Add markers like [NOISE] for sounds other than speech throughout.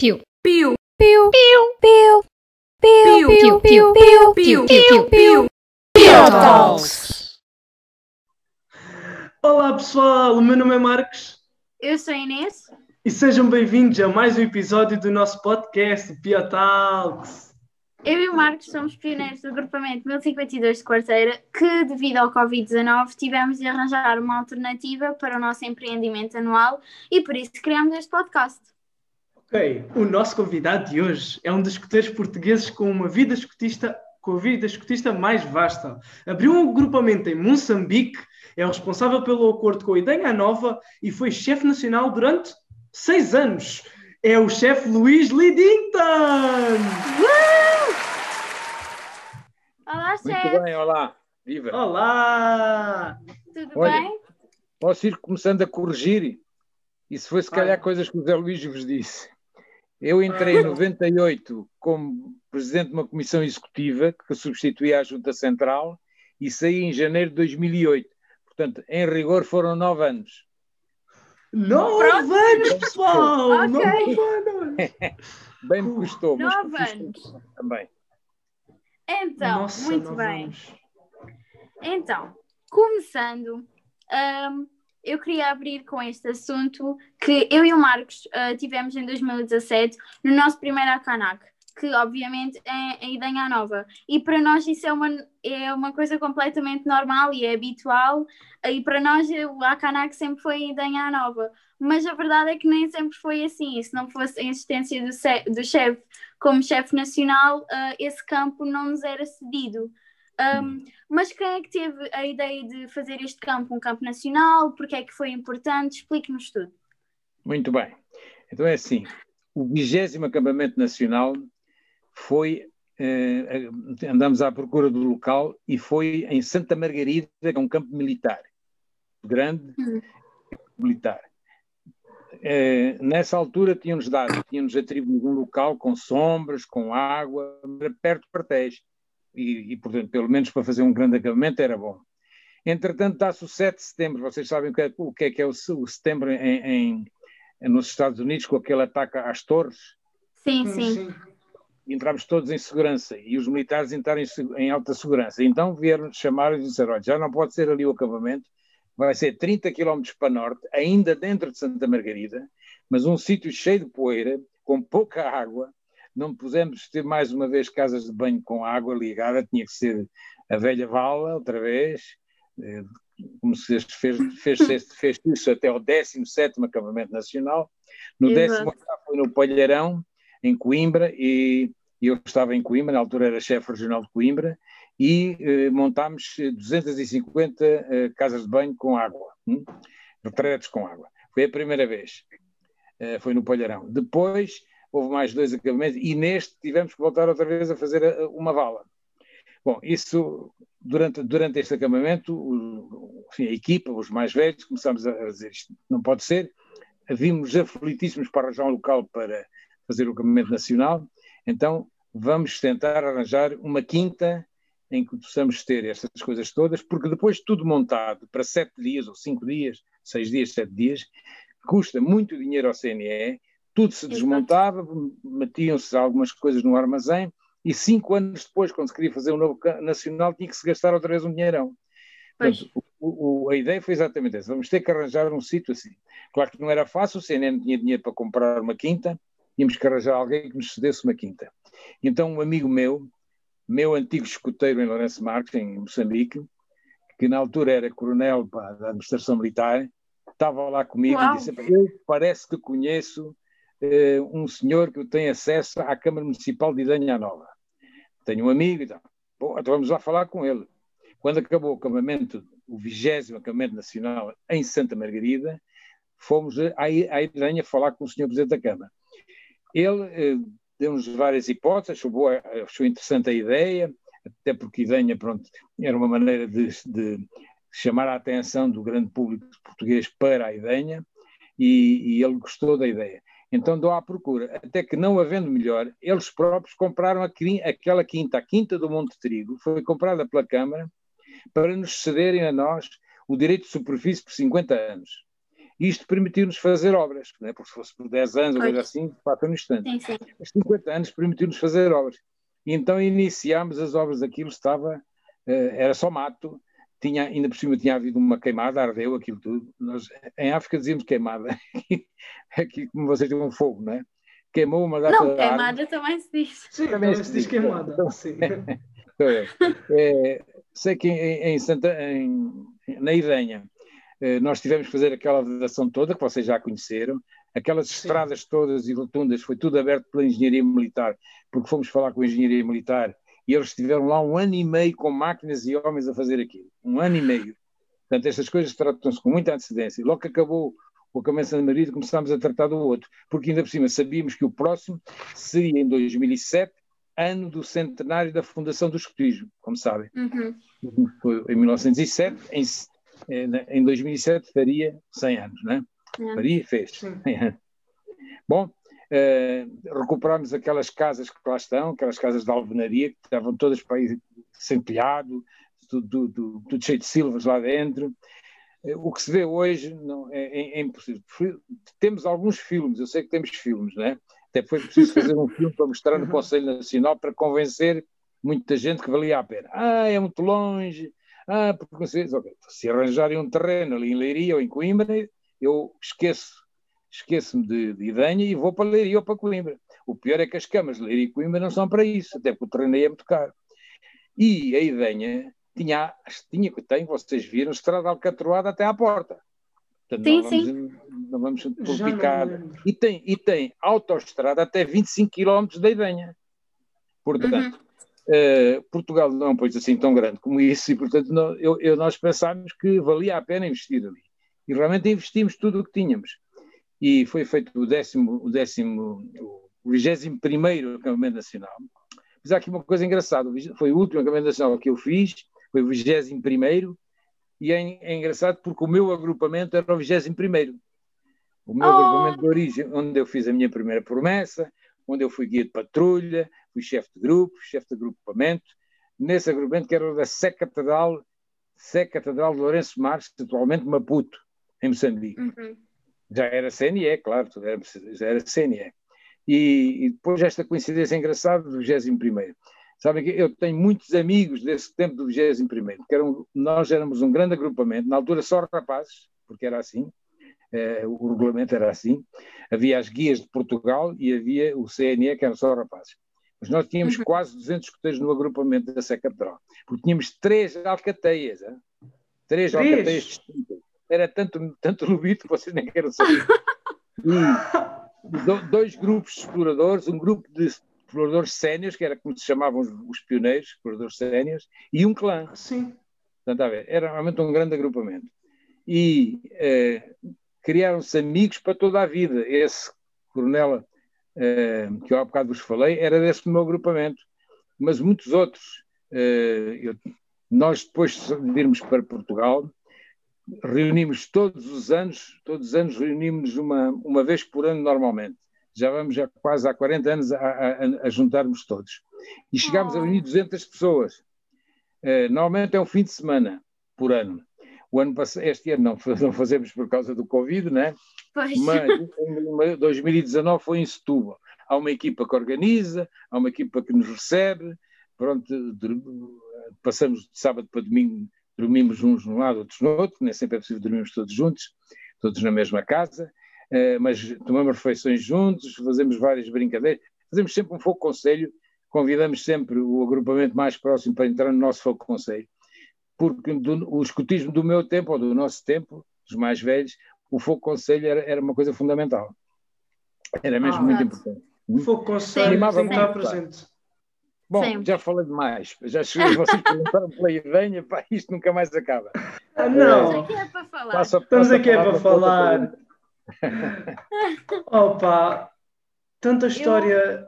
Piu. Piu. Piu. Piu. Piu. Piu. Piu. Piu. Piu. Piu. Piu. Piu. Talks. Olá pessoal, o meu nome é Marcos Eu sou a Inês. e sejam bem-vindos a mais um episódio do nosso podcast, o Pia Talks. Eu e o Marcos somos pioneiros do agrupamento 1052 de Quarteira que, devido ao Covid-19, tivemos de arranjar uma alternativa para o nosso empreendimento anual e por isso criamos este podcast. Ok, o nosso convidado de hoje é um dos escuteiros portugueses com uma vida escutista, com a vida escutista mais vasta. Abriu um agrupamento em Moçambique, é o responsável pelo acordo com a Idenha Nova e foi chefe nacional durante seis anos. É o chefe Luís Lidington! Olá, Muito chefe. bem, olá, viva. Olá! Tudo Olha. bem? Posso ir começando a corrigir? Isso foi se calhar coisas que o Zé Luís vos disse. Eu entrei em 98 como presidente de uma comissão executiva que substituía a Junta Central e saí em janeiro de 2008. Portanto, em rigor foram nove anos. Nove Pronto. anos, pessoal! Ok. Nove anos! [LAUGHS] Bem me custou, mas Nove anos. também. Então, Nossa, muito bem. anos. Então, começando, hum, eu queria abrir com este assunto que eu e o Marcos ah, tivemos em 2017 no nosso primeiro Akanak, que obviamente é a Idenha Nova. E para nós isso é uma, é uma coisa completamente normal e é habitual. E para nós o Akanak sempre foi a Idenha Nova. Mas a verdade é que nem sempre foi assim. Se não fosse a existência do, do chefe como chefe nacional, ah, esse campo não nos era cedido. Um, mas quem é que teve a ideia de fazer este campo um campo nacional? Porque é que foi importante? Explique-nos tudo. Muito bem. Então é assim, o vigésimo acampamento nacional foi, eh, andamos à procura do local e foi em Santa Margarida, que é um campo militar, grande, Hum. militar. Eh, nessa altura tínhamos dado, tínhamos atribuído um local com sombras, com água, perto de quartéis. E, e, portanto, pelo menos para fazer um grande acampamento era bom. Entretanto, dá-se o 7 de setembro. Vocês sabem o que é, o que é, que é o, se- o setembro em, em- nos Estados Unidos, com aquele ataque às torres? Sim, sim. Entramos todos em segurança e os militares entraram em, em alta segurança. Então vieram chamar e disseram: olha, já não pode ser ali o acampamento, vai ser 30 km para norte, ainda dentro de Santa Margarida, mas um sítio cheio de poeira, com pouca água. Não pusemos ter mais uma vez casas de banho com água ligada, tinha que ser a velha vala outra vez, eh, como se fez, fez, fez [LAUGHS] isso até ao 17 acampamento nacional. No Exato. 18 foi no Palheirão, em Coimbra, e eu estava em Coimbra, na altura era chefe regional de Coimbra, e eh, montámos eh, 250 eh, casas de banho com água, hum? retretos com água. Foi a primeira vez, eh, foi no Palheirão. Depois houve mais dois acampamentos, e neste tivemos que voltar outra vez a fazer eh, uma vala. Bom, isso, durante, durante este acampamento, o- enfim, a equipa, os mais velhos, começámos a dizer isto não pode ser, vimos aflitíssimos para arranjar um local para fazer o acampamento nacional, então vamos tentar arranjar uma quinta em que possamos ter estas coisas todas, porque depois tudo montado para sete dias, ou cinco dias, seis dias, sete dias, custa muito dinheiro ao CNE, tudo se desmontava, metiam-se algumas coisas no armazém, e cinco anos depois, quando se queria fazer um novo nacional, tinha que se gastar outra vez um dinheirão. Portanto, o- o- a ideia foi exatamente essa. Vamos ter que arranjar um sítio assim. Claro que não era fácil, o CNN não tinha dinheiro para comprar uma quinta, tínhamos que arranjar alguém que nos cedesse uma quinta. Então, um amigo meu, meu antigo escuteiro em Lourenço Marques, em Moçambique, que na altura era coronel da administração militar, estava lá comigo Uau. e disse: Eu parece que conheço um senhor que tem acesso à Câmara Municipal de Idanha Nova. Tenho um amigo e tal. Bom, então vamos lá falar com ele. Quando acabou o acampamento, o vigésimo acampamento nacional em Santa Margarida, fomos à Idanha falar com o senhor Presidente da Câmara. Ele eh, deu-nos várias hipóteses, achou, boa, achou interessante a ideia, até porque Idanha, pronto, era uma maneira de, de chamar a atenção do grande público português para a Idanha, e, e ele gostou da ideia. Então dou à procura, até que não havendo melhor, eles próprios compraram aquela quinta, a quinta do Monte Trigo, foi comprada pela Câmara para nos cederem a nós o direito de superfície por 50 anos. Isto permitiu-nos fazer obras, né? porque se fosse por 10 anos ou coisa assim, passa no instante. Sim, sim. Mas 50 anos permitiu-nos fazer obras. E então iniciámos as obras daquilo, estava, eh, era só mato, tinha, ainda por cima tinha havido uma queimada, ardeu aquilo tudo. Nós, em África dizíamos queimada, [LAUGHS] aqui como vocês têm um fogo, não é? Queimou uma data Não, queimada também se diz. Sim, também se diz queimada. [LAUGHS] Então, Sim. é, sei que em, em Santa, em, na Idenha eh, nós tivemos que fazer aquela vedação toda, que vocês já conheceram, aquelas Sim. estradas todas e rotundas, foi tudo aberto pela engenharia militar, porque fomos falar com a engenharia militar e eles estiveram lá um ano e meio com máquinas e homens a fazer aquilo. Um ano e meio. Portanto, estas coisas tratam-se com muita antecedência. Logo que acabou o acampamento de Marido, começámos a tratar do outro, porque ainda por cima sabíamos que o próximo seria em 2007, ano do centenário da fundação do escotismo, como sabem. Uhum. Foi em 1907, em, em 2007 faria 100 anos, não é? É. Faria e fez. Sim. 100 anos. Bom, eh, recuperámos aquelas casas que lá estão, aquelas casas de alvenaria, que estavam todas para aí sem telhado, tudo, tudo- tudo cheio de silvas lá dentro. Eh, O que se vê hoje não, é, é- é impossível. Temos alguns filmes, eu sei que temos filmes, não é? Até foi preciso fazer um filme para mostrar no Uhum. Conselho Nacional para convencer muita gente que valia a pena. Ah, é muito longe. Ah, porque vocês, ok, se arranjarem um terreno ali em Leiria ou em Coimbra, eu esqueço, esqueço-me de, de Idanha e vou para Leiria ou para Coimbra. O pior é que as câmaras de Leiria e Coimbra não são para isso, até porque o terreno aí é muito caro. E a Idanha tinha, tinha que tem, vocês viram, estrada alcatroada até à porta. Portanto, Sim, não vamos, não vamos lembro. E tem, e tem autoestrada até 25 km da Idanha. Portanto, Uhum. eh, Portugal não é um país assim tão grande como isso, e portanto não- eu, eu- nós pensámos que valia a pena investir ali. E realmente investimos tudo o que tínhamos. E foi feito o décimo, o décimo, o vigésimo primeiro acampamento nacional. Mas há aqui uma coisa engraçada, foi o último acampamento nacional que eu fiz, foi o vigésimo primeiro, e é, é engraçado porque o meu agrupamento era o vigésimo primeiro. O meu Oh! agrupamento de origem, onde eu fiz a minha primeira promessa, onde eu fui guia de patrulha, fui chefe de grupo, chefe de agrupamento, nesse agrupamento que era o da Sé Catedral, Sé Catedral de Lourenço Marques, atualmente Maputo, em Moçambique. Uhum. Já era CNE, claro, tudo era- já era CNE. E, e depois esta coincidência engraçada do 21º. Sabem que eu tenho muitos amigos desse tempo do 21º, que eram, nós éramos um grande agrupamento, na altura só rapazes, porque era assim, eh, o regulamento era assim, havia as guias de Portugal e havia o CNE, que eram só rapazes. Mas nós tínhamos Uhum. quase 200 escuteiros no agrupamento da Sé Catedral, porque tínhamos três alcateias, hein? três, Três? alcateias distintas. Era tanto, tanto lubito que vocês nem querem saber. [LAUGHS] Do- dois grupos de exploradores, um grupo de exploradores séniores, que era como se chamavam os, os pioneiros, exploradores séniores, e um clã. Sim. Portanto, a ver, era realmente um grande agrupamento. E eh, criaram-se amigos para toda a vida. Esse coronel eh, que eu há bocado vos falei era desse meu agrupamento, mas muitos outros. eh, eu- nós, depois de irmos para Portugal, reunimos todos os anos, todos os anos reunimos uma, uma vez por ano normalmente. Já vamos já quase há 40 anos a, a- a juntarmos todos. E chegámos a reunir 200 pessoas. Eh, normalmente é um fim de semana por ano. O ano passado, este ano não, [LAUGHS] não fazemos por causa do Covid, né? Pois. mas [LAUGHS] em 2019 foi em Setúbal. Há uma equipa que organiza, há uma equipa que nos recebe, pronto, dur- passamos de sábado para domingo, dormimos uns num lado, outros no outro, nem sempre é possível dormirmos todos juntos, todos na mesma casa, eh, mas tomamos refeições juntos, fazemos várias brincadeiras, fazemos sempre um fogo conselho, convidamos sempre o agrupamento mais próximo para entrar no nosso fogo conselho, porque do- o escutismo do meu tempo, ou do nosso tempo, dos mais velhos, o fogo conselho era, era uma coisa fundamental. Era mesmo Ah, muito importante. Hum? Fogo conselho Animava muito, pá. presente. Bom, Sempre. já falei demais. Já cheguei, vocês perguntaram pela Idenha, pá, isto nunca mais acaba. Ah, Estamos não. aqui é para falar. Passa- Estamos aqui é para falar. [LAUGHS] Opa, tanta história.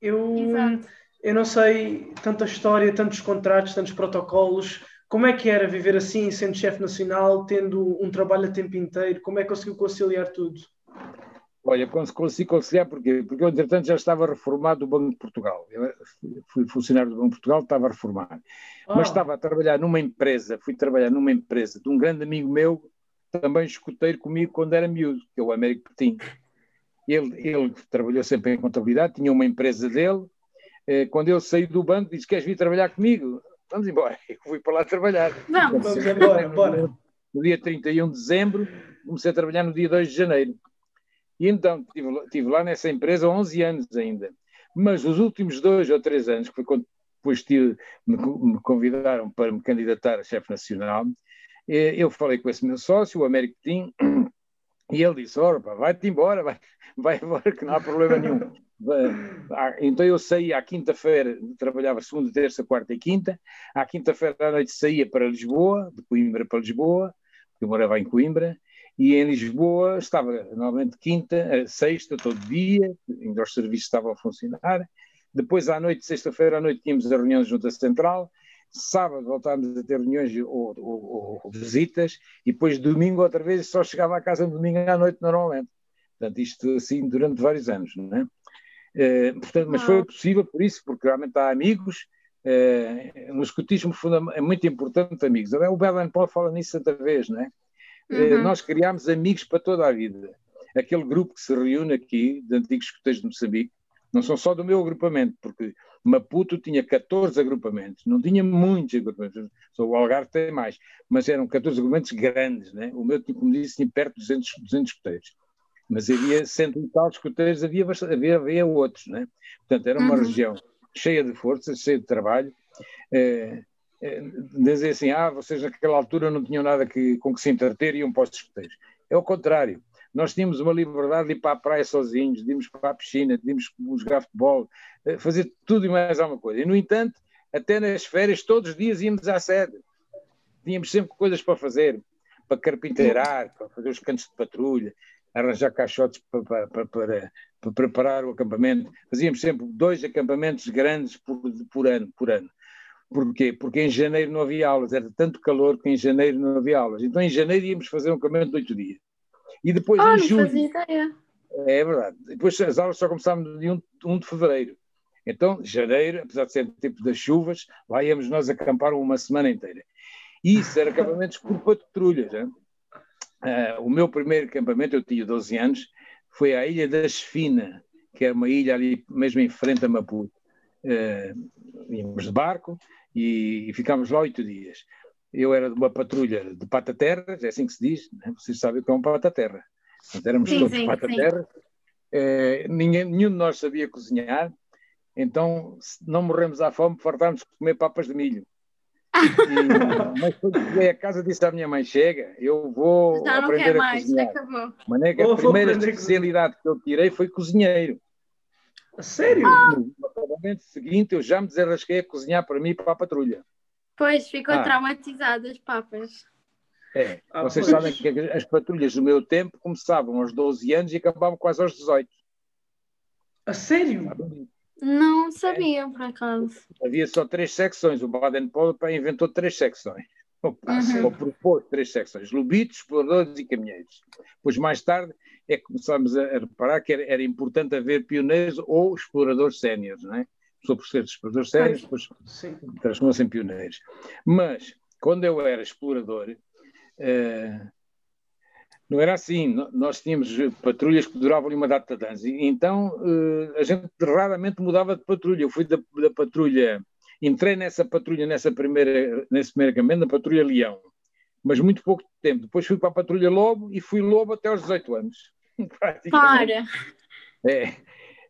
Eu, Exato. eu não sei, tanta história, tantos contratos, tantos protocolos. Como é que era viver assim, sendo chefe nacional, tendo um trabalho a tempo inteiro? Como é que conseguiu conciliar tudo? Olha, cons- consegui conciliar porquê? Porque eu, entretanto, já estava reformado do Banco de Portugal. Eu fui funcionário do Banco de Portugal, estava reformado. Ah, Mas estava a trabalhar numa empresa, fui trabalhar numa empresa de um grande amigo meu, também escuteiro comigo quando era miúdo, que é o Américo Petinho. Ele, ele trabalhou sempre em contabilidade, tinha uma empresa dele. Eh, quando ele saiu do banco, disse: Queres vir trabalhar comigo? Vamos embora. [LAUGHS] Eu fui para lá trabalhar. Vamos. Vamos embora, bora. No dia 31 de dezembro, comecei a trabalhar no dia 2 de janeiro. E então estive, estive lá nessa empresa 11 anos ainda. Mas os últimos dois ou três anos, que foi quando depois tive, me, me convidaram para me candidatar a chefe nacional, eh, eu falei com esse meu sócio, o Américo Tim, e ele disse: Ora, vai-te embora, vai, vai embora, que não há problema nenhum. Então eu saía à quinta-feira, trabalhava segunda, terça, quarta e quinta. À quinta-feira à noite saía para Lisboa, de Coimbra para Lisboa, porque eu morava em Coimbra, e em Lisboa estava normalmente quinta, sexta, todo dia, ainda os serviços estavam a funcionar. Depois à noite, sexta-feira à noite, tínhamos a reunião junto à central. Sábado voltámos a ter reuniões ou, ou, ou, visitas, e depois domingo outra vez só chegava à casa no domingo à noite normalmente. Portanto, isto assim durante vários anos, não é? Eh, portanto, mas foi possível por isso, porque realmente há amigos. Uh, no escutismo é muito importante amigos. O Belen Paul fala nisso outra vez, não é? Eh, uhum. nós criámos amigos para toda a vida. Aquele grupo que se reúne aqui, de antigos escuteiros de Moçambique, não são só do meu agrupamento, porque Maputo tinha 14 agrupamentos, não tinha muitos agrupamentos, só o Algarve tem mais, mas eram 14 agrupamentos grandes, né? o meu, como disse, tinha perto de 200, 200 escuteiros mas havia cento e tal escuteiros, havia, havia, havia outros, né? Portanto, era uma uhum. região cheia de força, cheia de trabalho. É, é, dizer assim, ah, vocês naquela altura não tinham nada que, com que se entreter e iam para os escuteiros. É o contrário. Nós tínhamos uma liberdade de ir para a praia sozinhos, de irmos para a piscina, de irmos jogar futebol, eh, fazer tudo e mais alguma coisa. E, no entanto, até nas férias, todos os dias íamos à sede. Tínhamos sempre coisas para fazer, para carpinteirar, para fazer os cantos de patrulha, arranjar caixotes para, para, para, para, preparar o acampamento. Fazíamos sempre dois acampamentos grandes por, por ano. Por ano. Porquê? Porque em janeiro não havia aulas, era tanto calor que em janeiro não havia aulas. Então em janeiro íamos fazer um acampamento de oito dias. E depois oh, em julho. É verdade. Depois as aulas só começavam no dia 1, 1 de fevereiro. Então, janeiro, apesar de ser tipo das chuvas, lá íamos nós acampar uma semana inteira. E isso era acampamentos por patrulhas. Hein? Uh, o meu primeiro acampamento, eu tinha 12 anos, foi à Ilha da Esfina, que é uma ilha ali mesmo em frente a Maputo. Uh, íamos de barco e, e ficámos lá oito dias. Eu era de uma patrulha de pata-terra, é assim que se diz, né? vocês sabem o que é um pata-terra. Portanto, éramos sim, todos sim, pata-terra. Uh, ninguém, nenhum de nós sabia cozinhar, então não morremos à fome, fartámos de comer papas de milho. E, [LAUGHS] mas quando cheguei a casa disse à minha mãe: chega, eu vou Já aprender a mais, cozinhar. Acabou. Maneca, a primeira especialidade que eu tirei foi cozinheiro. A sério? Ah. No acampamento seguinte eu já me desarrasquei a cozinhar para mim e para a patrulha. Pois, ficou ah. traumatizado as papas. É, ah, vocês pois. sabem que as patrulhas do meu tempo começavam aos 12 anos e acabavam quase aos 18. A sério? Não sabia, por acaso. Havia só três secções. O Baden-Powell inventou três secções. Ou, uhum. ou propôs três secções: lobitos, exploradores e caminheiros. Depois, mais tarde, é que começámos a, reparar que era, era importante haver pioneiros ou exploradores séniores, não é? Começou por ser exploradores séniores, depois transformou-se em pioneiros. Mas, quando eu era explorador, uh, não era assim. Nós tínhamos patrulhas que duravam uma data de anos. Então eh, a gente raramente mudava de patrulha. Eu fui da, da patrulha, entrei nessa patrulha nessa primeira, nesse primeiro acampamento, na patrulha Leão, mas muito pouco tempo. Depois fui para a patrulha Lobo e fui Lobo até aos 18 anos. [LAUGHS] Para! É.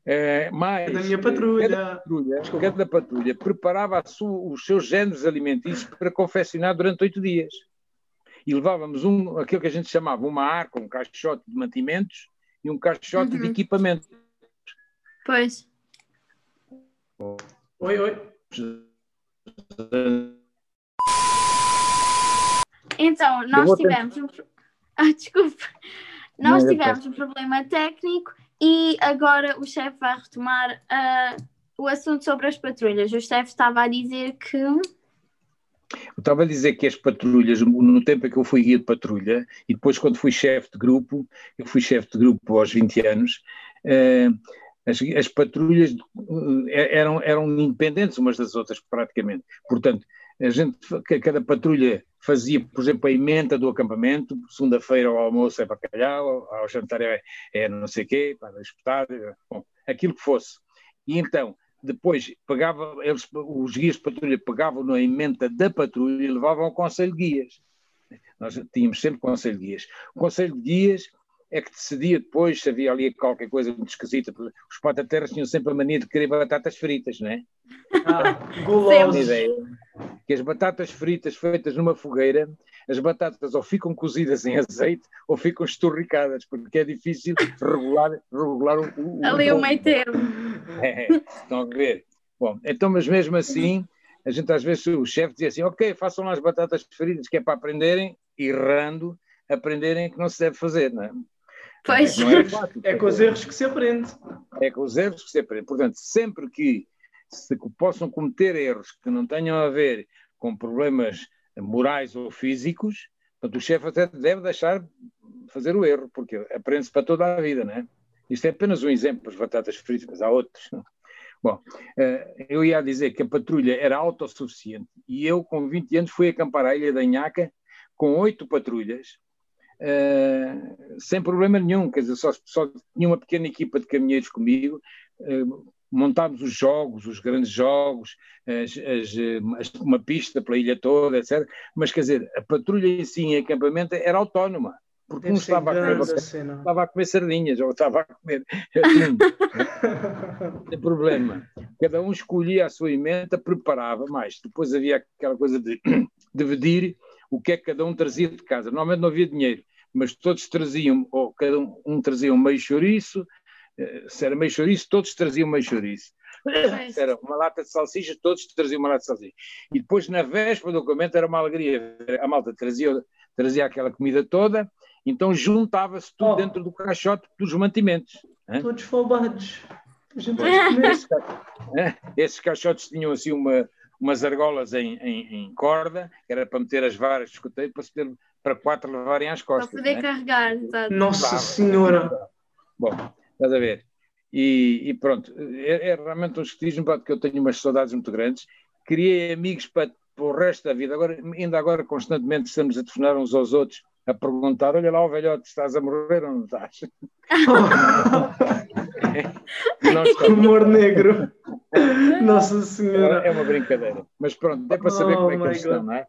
É, mais, da minha patrulha. Cada patrulha, cada patrulha preparava os seus géneros alimentícios para confeccionar durante oito dias e levávamos um, aquilo que a gente chamava uma arca, um caixote de mantimentos e um caixote uhum. de equipamento. Pois. Oi, oi. Então, nós tivemos um... [LAUGHS] Ah, desculpa. Nós tivemos um problema técnico e agora o chefe vai retomar uh, o assunto sobre as patrulhas. O chefe estava a dizer que eu estava a dizer que as patrulhas, no tempo em que eu fui guia de patrulha, e depois quando fui chefe de grupo, eu fui chefe de grupo aos 20 anos, eh, as, as, patrulhas eh, eram, eram independentes umas das outras praticamente. Portanto, a gente, cada patrulha fazia, por exemplo, a emenda do acampamento, segunda-feira ao almoço é bacalhau, ao jantar é, é não sei o quê, para espetar, bom, aquilo que fosse. E então, depois pegava, eles, os guias de patrulha pegavam na emenda da patrulha e levavam ao Conselho de Guias. Nós tínhamos sempre Conselho de Guias. O Conselho de Guias é que decidia depois se havia ali qualquer coisa muito esquisita. Os pataterras tinham sempre a mania de querer batatas fritas, não é? Ah, [LAUGHS] gulosos. Que as batatas fritas feitas numa fogueira, as batatas ou ficam cozidas em azeite ou ficam esturricadas, porque é difícil regular, regular o, o Ali o meio termo. É, estão a ver? Bom, então, mas mesmo assim, a gente às vezes, o chefe dizia assim, ok, façam lá as batatas fritas, que é para aprenderem, errando, aprenderem que não se deve fazer, não é? Pois. É, fácil, [LAUGHS] é com os erros que se aprende. É com os erros que se aprende. Portanto, sempre que se possam cometer erros que não tenham a ver com problemas morais ou físicos, portanto, o chefe até deve deixar fazer o erro, porque aprende-se para toda a vida, não é? Isto é apenas um exemplo, as batatas fritas, mas há outros. Não? Bom, eh, eu ia dizer que a patrulha era autossuficiente e eu, com 20 anos, fui acampar à Ilha da Inhaca com oito patrulhas, uh, sem problema nenhum, quer dizer, só, só, tinha uma pequena equipa de caminheiros comigo, uh, montámos os jogos, os grandes jogos, as, as, uma pista pela ilha toda, etc. Mas, quer dizer, a patrulha em si, em acampamento, era autónoma porque Deve um estava a, comer, estava a comer sardinhas ou estava a comer assim, tem [LAUGHS] problema. Cada um escolhia a sua emenda preparava mais. Depois havia aquela coisa de [COUGHS] dividir o que é que cada um trazia de casa. Normalmente não havia dinheiro mas todos traziam, ou cada um, um trazia um meio chouriço, eh, se era meio chouriço, todos traziam meio chouriço. Se era uma lata de salsicha, todos traziam uma lata de salsicha. E depois, na véspera do documento, era uma alegria. A malta trazia, trazia aquela comida toda, então juntava-se tudo oh. dentro do caixote dos mantimentos. Todos folbados. Esses, esses caixotes tinham assim uma, umas argolas em, em, em, corda, que era para meter as varas de escoteiro, para se ter para quatro levarem às costas. Para poder né? carregar, exato. Nossa. Senhora! Bom, estás a ver? E, e pronto, é, é, realmente um escotismo que eu tenho umas saudades muito grandes. Criei amigos para, para o resto da vida. Agora, ainda agora, constantemente, estamos a telefonar uns aos outros a perguntar: olha lá, o velhote, estás a morrer ou não estás? [LAUGHS] [LAUGHS] [LAUGHS] não Humor negro. [LAUGHS] Nossa Senhora. É uma brincadeira. Mas pronto, é para saber oh, como é que eles estão, não é?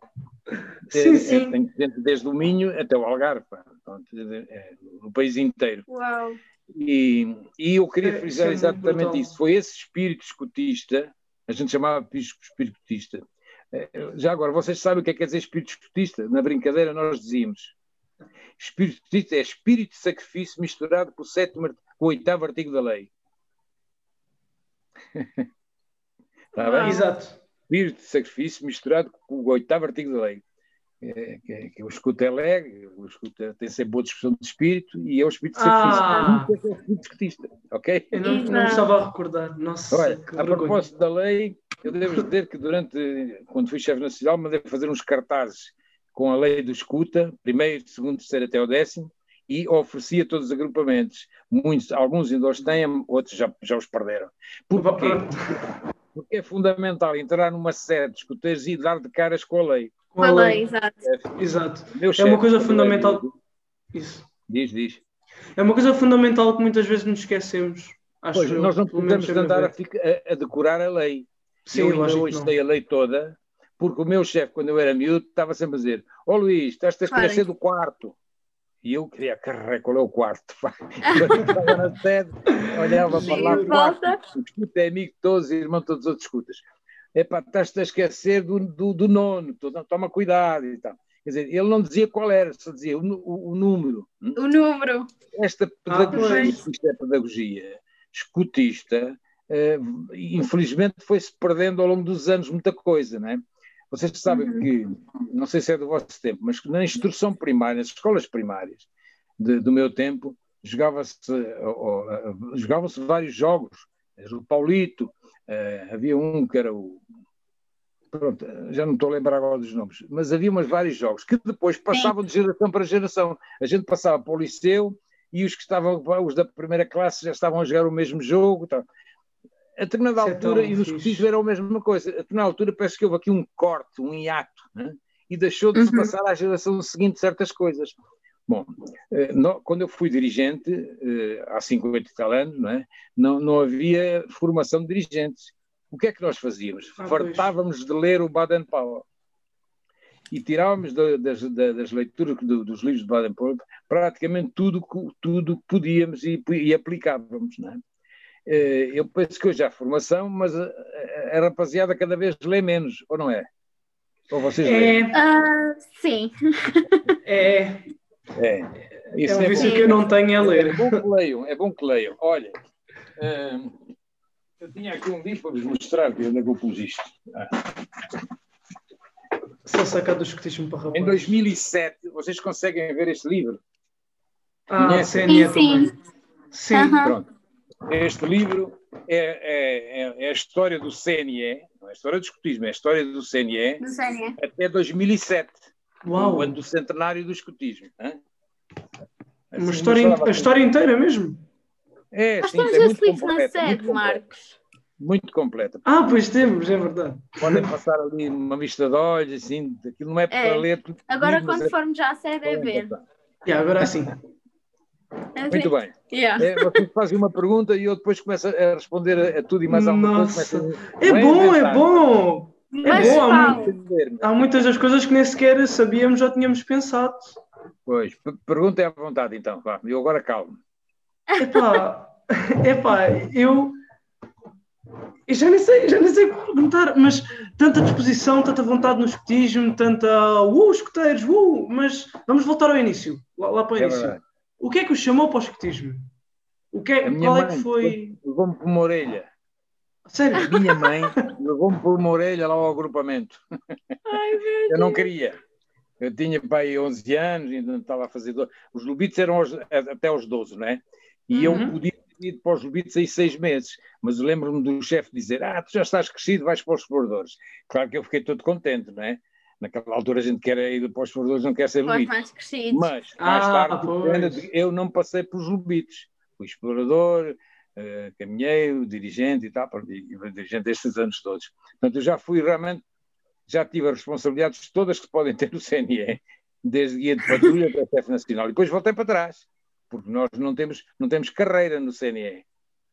Sim, é, sim. Tem gente desde o Minho até o Algarve, pronto, é, no país inteiro. Uau. E, e eu queria é, frisar é, exatamente isso. Foi esse espírito escutista, a gente chamava espírito escutista. É, já agora, vocês sabem o que é que quer dizer espírito escutista? Na brincadeira nós dizíamos. Espírito escutista é espírito de sacrifício misturado com o, sétimo, com o oitavo artigo da lei. Está bem? Exato espírito de sacrifício misturado com o oitavo artigo da lei. É, que, que o escuto é leg, o escuto tem sempre boa discussão de espírito e é o espírito de sacrifício. Ah. é escutista, ok? Eu não, não estava a recordar. Nossa, Olha, a propósito da lei, eu devo dizer que durante, quando fui chefe nacional, mandei fazer uns cartazes com a lei do escuta, primeiro, segundo, terceiro até o décimo, e oferecia todos os agrupamentos. Muitos, alguns ainda os têm, outros já, já os perderam. Porquê? Porque é fundamental entrar numa sede de escuteiros e dar de caras com a lei. Com a lei, exato. É, exato. é uma coisa fundamental. Isso. Diz, diz. É uma coisa fundamental que muitas vezes nos esquecemos. Acho pois, eu, nós não podemos andar a, a, a, decorar a lei. Sim, eu ainda hoje sei a lei toda, porque o meu chefe, quando eu era miúdo, estava sempre a dizer: Ó oh, Luís, estás a esquecer do quarto. E eu queria carregar qual é o quarto. Quando [LAUGHS] estava na sede, olhava para lá, quarto, escuta é amigo de todos e irmão de todos os outros escutas. Epá, estás-te a esquecer do, do, do nono, toma cuidado e tal. Quer dizer, ele não dizia qual era, só dizia o, o, o número. O número. Esta pedagogia, ah, isto é pedagogia escutista, uh, infelizmente foi-se perdendo ao longo dos anos muita coisa, não é? Vocês sabem uhum. que, não sei se é do vosso tempo, mas na instrução primária, nas escolas primárias de, do meu tempo, jogava-se jogava vários jogos. O Paulito, uh, havia um que era o. Pronto, já não estou a lembrar agora dos nomes, mas havia umas vários jogos que depois passavam de geração para geração. A gente passava para o liceu e os que estavam, os da primeira classe já estavam a jogar o mesmo jogo. Tá a determinada é altura, e nos escotismos era a mesma coisa, a determinada altura parece que houve aqui um corte, um hiato, né? e deixou de se passar à geração seguinte certas coisas. Bom, eh, quando eu fui dirigente, eh, há 50 e tal anos, não, é? não, não havia formação de dirigentes. O que é que nós fazíamos? Ah, Fartávamos de ler o Baden-Powell e tirávamos da, das, das, leituras do, dos livros de Baden-Powell praticamente tudo que tudo podíamos e, e aplicávamos. Não é? Eh, eu penso que hoje há formação, mas a, a, a rapaziada cada vez lê menos, ou não é? Ou vocês é... Uh, sim. É. É. Isso é um vício é que eu não tenho a ler. É bom que leiam, é bom que leiam. Olha, uh, eu tinha aqui um livro para vos mostrar, que onde é que eu pus isto. Ah. Só sacar do escutismo para rapaz. Em 2007, vocês conseguem ver este livro? Ah, CNE sim, sim. Sim. Aham. Pronto. Este livro é, é, é, é a história do CNE, não é a história do escutismo, é a história do CNE Do CNE. até 2007, Uau. o ano do centenário do escutismo. hã? Assim, Uma história, a história inteira mesmo. É, Nós sim, temos é muito esse livro na completa. sede, Marcos. muito completa. Ah, pois temos, é verdade. Podem passar ali uma vista de olhos, assim, aquilo não é para É. ler. Agora, quando formos à sede, é ver. E agora sim. É Muito bem. Yeah. É, vocês fazem uma pergunta e eu depois começo a responder a, a tudo e mais alguma Nossa. coisa. A- É bom, é inventar, bom. Mas bom, há entender-me. Há muitas das coisas que nem sequer sabíamos, já tínhamos pensado. Pois, perguntem à vontade então, vá. Eu agora calmo. Epá, epá, eu, eu já nem sei, já nem sei o que perguntar, mas tanta disposição, tanta vontade no escutismo, tanta uh, escuteiros, uh, mas vamos voltar ao início, lá, lá para o É início. verdade. O que é que o chamou para o escutismo? O que é, qual é que foi? levou-me por uma orelha. Sério? A minha mãe levou-me por uma orelha lá ao agrupamento. eu não queria. Eu tinha pai 11 anos, ainda estava a fazer. do- Os lobitos eram aos- até aos 12, não é? E eu Uhum. podia ter ido para os lobitos aí seis meses, mas eu lembro-me do chefe dizer: Ah, tu já estás crescido, vais para os exploradores. Claro que eu fiquei todo contente, não é? Naquela altura a gente quer ir para os exploradores, não quer ser lobito. mais crescidos. Mas, mais Ah, tarde, pois. eu não passei pelos lobitos. Fui explorador, eh, caminheiro, dirigente e tal, e dirigente destes anos todos. Portanto, eu já fui realmente, já tive as responsabilidades todas que se podem ter no CNE, desde guia de patrulha até chefe nacional. E depois voltei para trás, porque nós não temos, não temos carreira no CNE.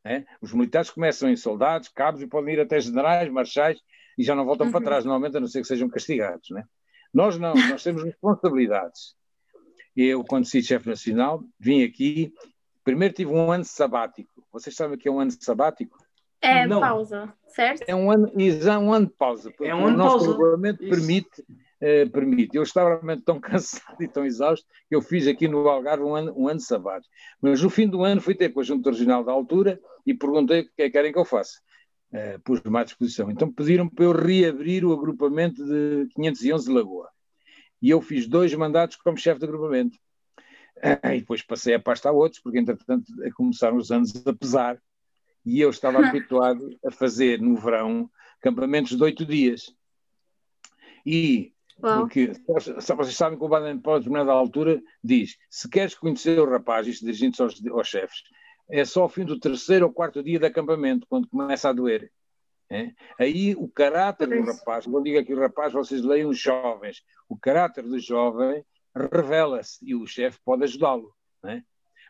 né? Os militares começam em soldados, cabos e podem ir até generais, marchais e já não voltam para Uhum. trás, normalmente, a não ser que sejam castigados. Né? Nós não, nós temos responsabilidades. Eu, quando fui chefe nacional, vim aqui. Primeiro tive um ano sabático. Vocês sabem o que é um ano sabático? É Não. pausa, certo? É um ano, exa- um ano de pausa. porque É um ano o nosso pausa. regulamento Isso. permite, eh, permite. Eu estava realmente tão [LAUGHS] cansado e tão exausto que eu fiz aqui no Algarve um ano, um ano sabático. Mas no fim do ano fui ter com a Junta Regional da altura e perguntei o que é que querem que eu faça. Uh, Pus-me à disposição. Então pediram para eu reabrir o agrupamento de 511 de Lagoa. E eu fiz dois mandatos como chefe de agrupamento. Ah, e depois passei a pasta a outros, porque entretanto começaram os anos a pesar e eu estava [LAUGHS] habituado a fazer no verão campamentos de oito dias. E Uau. porque vocês sabem que o Baden Powell, a determinada altura, diz: se queres conhecer o rapaz, isto dirigindo-se aos, aos chefes, é só ao fim do terceiro ou quarto dia de acampamento, quando começa a doer. É? Aí o caráter do rapaz, quando digo aqui o rapaz, vocês leiam os jovens, o caráter do jovem revela-se e o chefe pode ajudá-lo. é?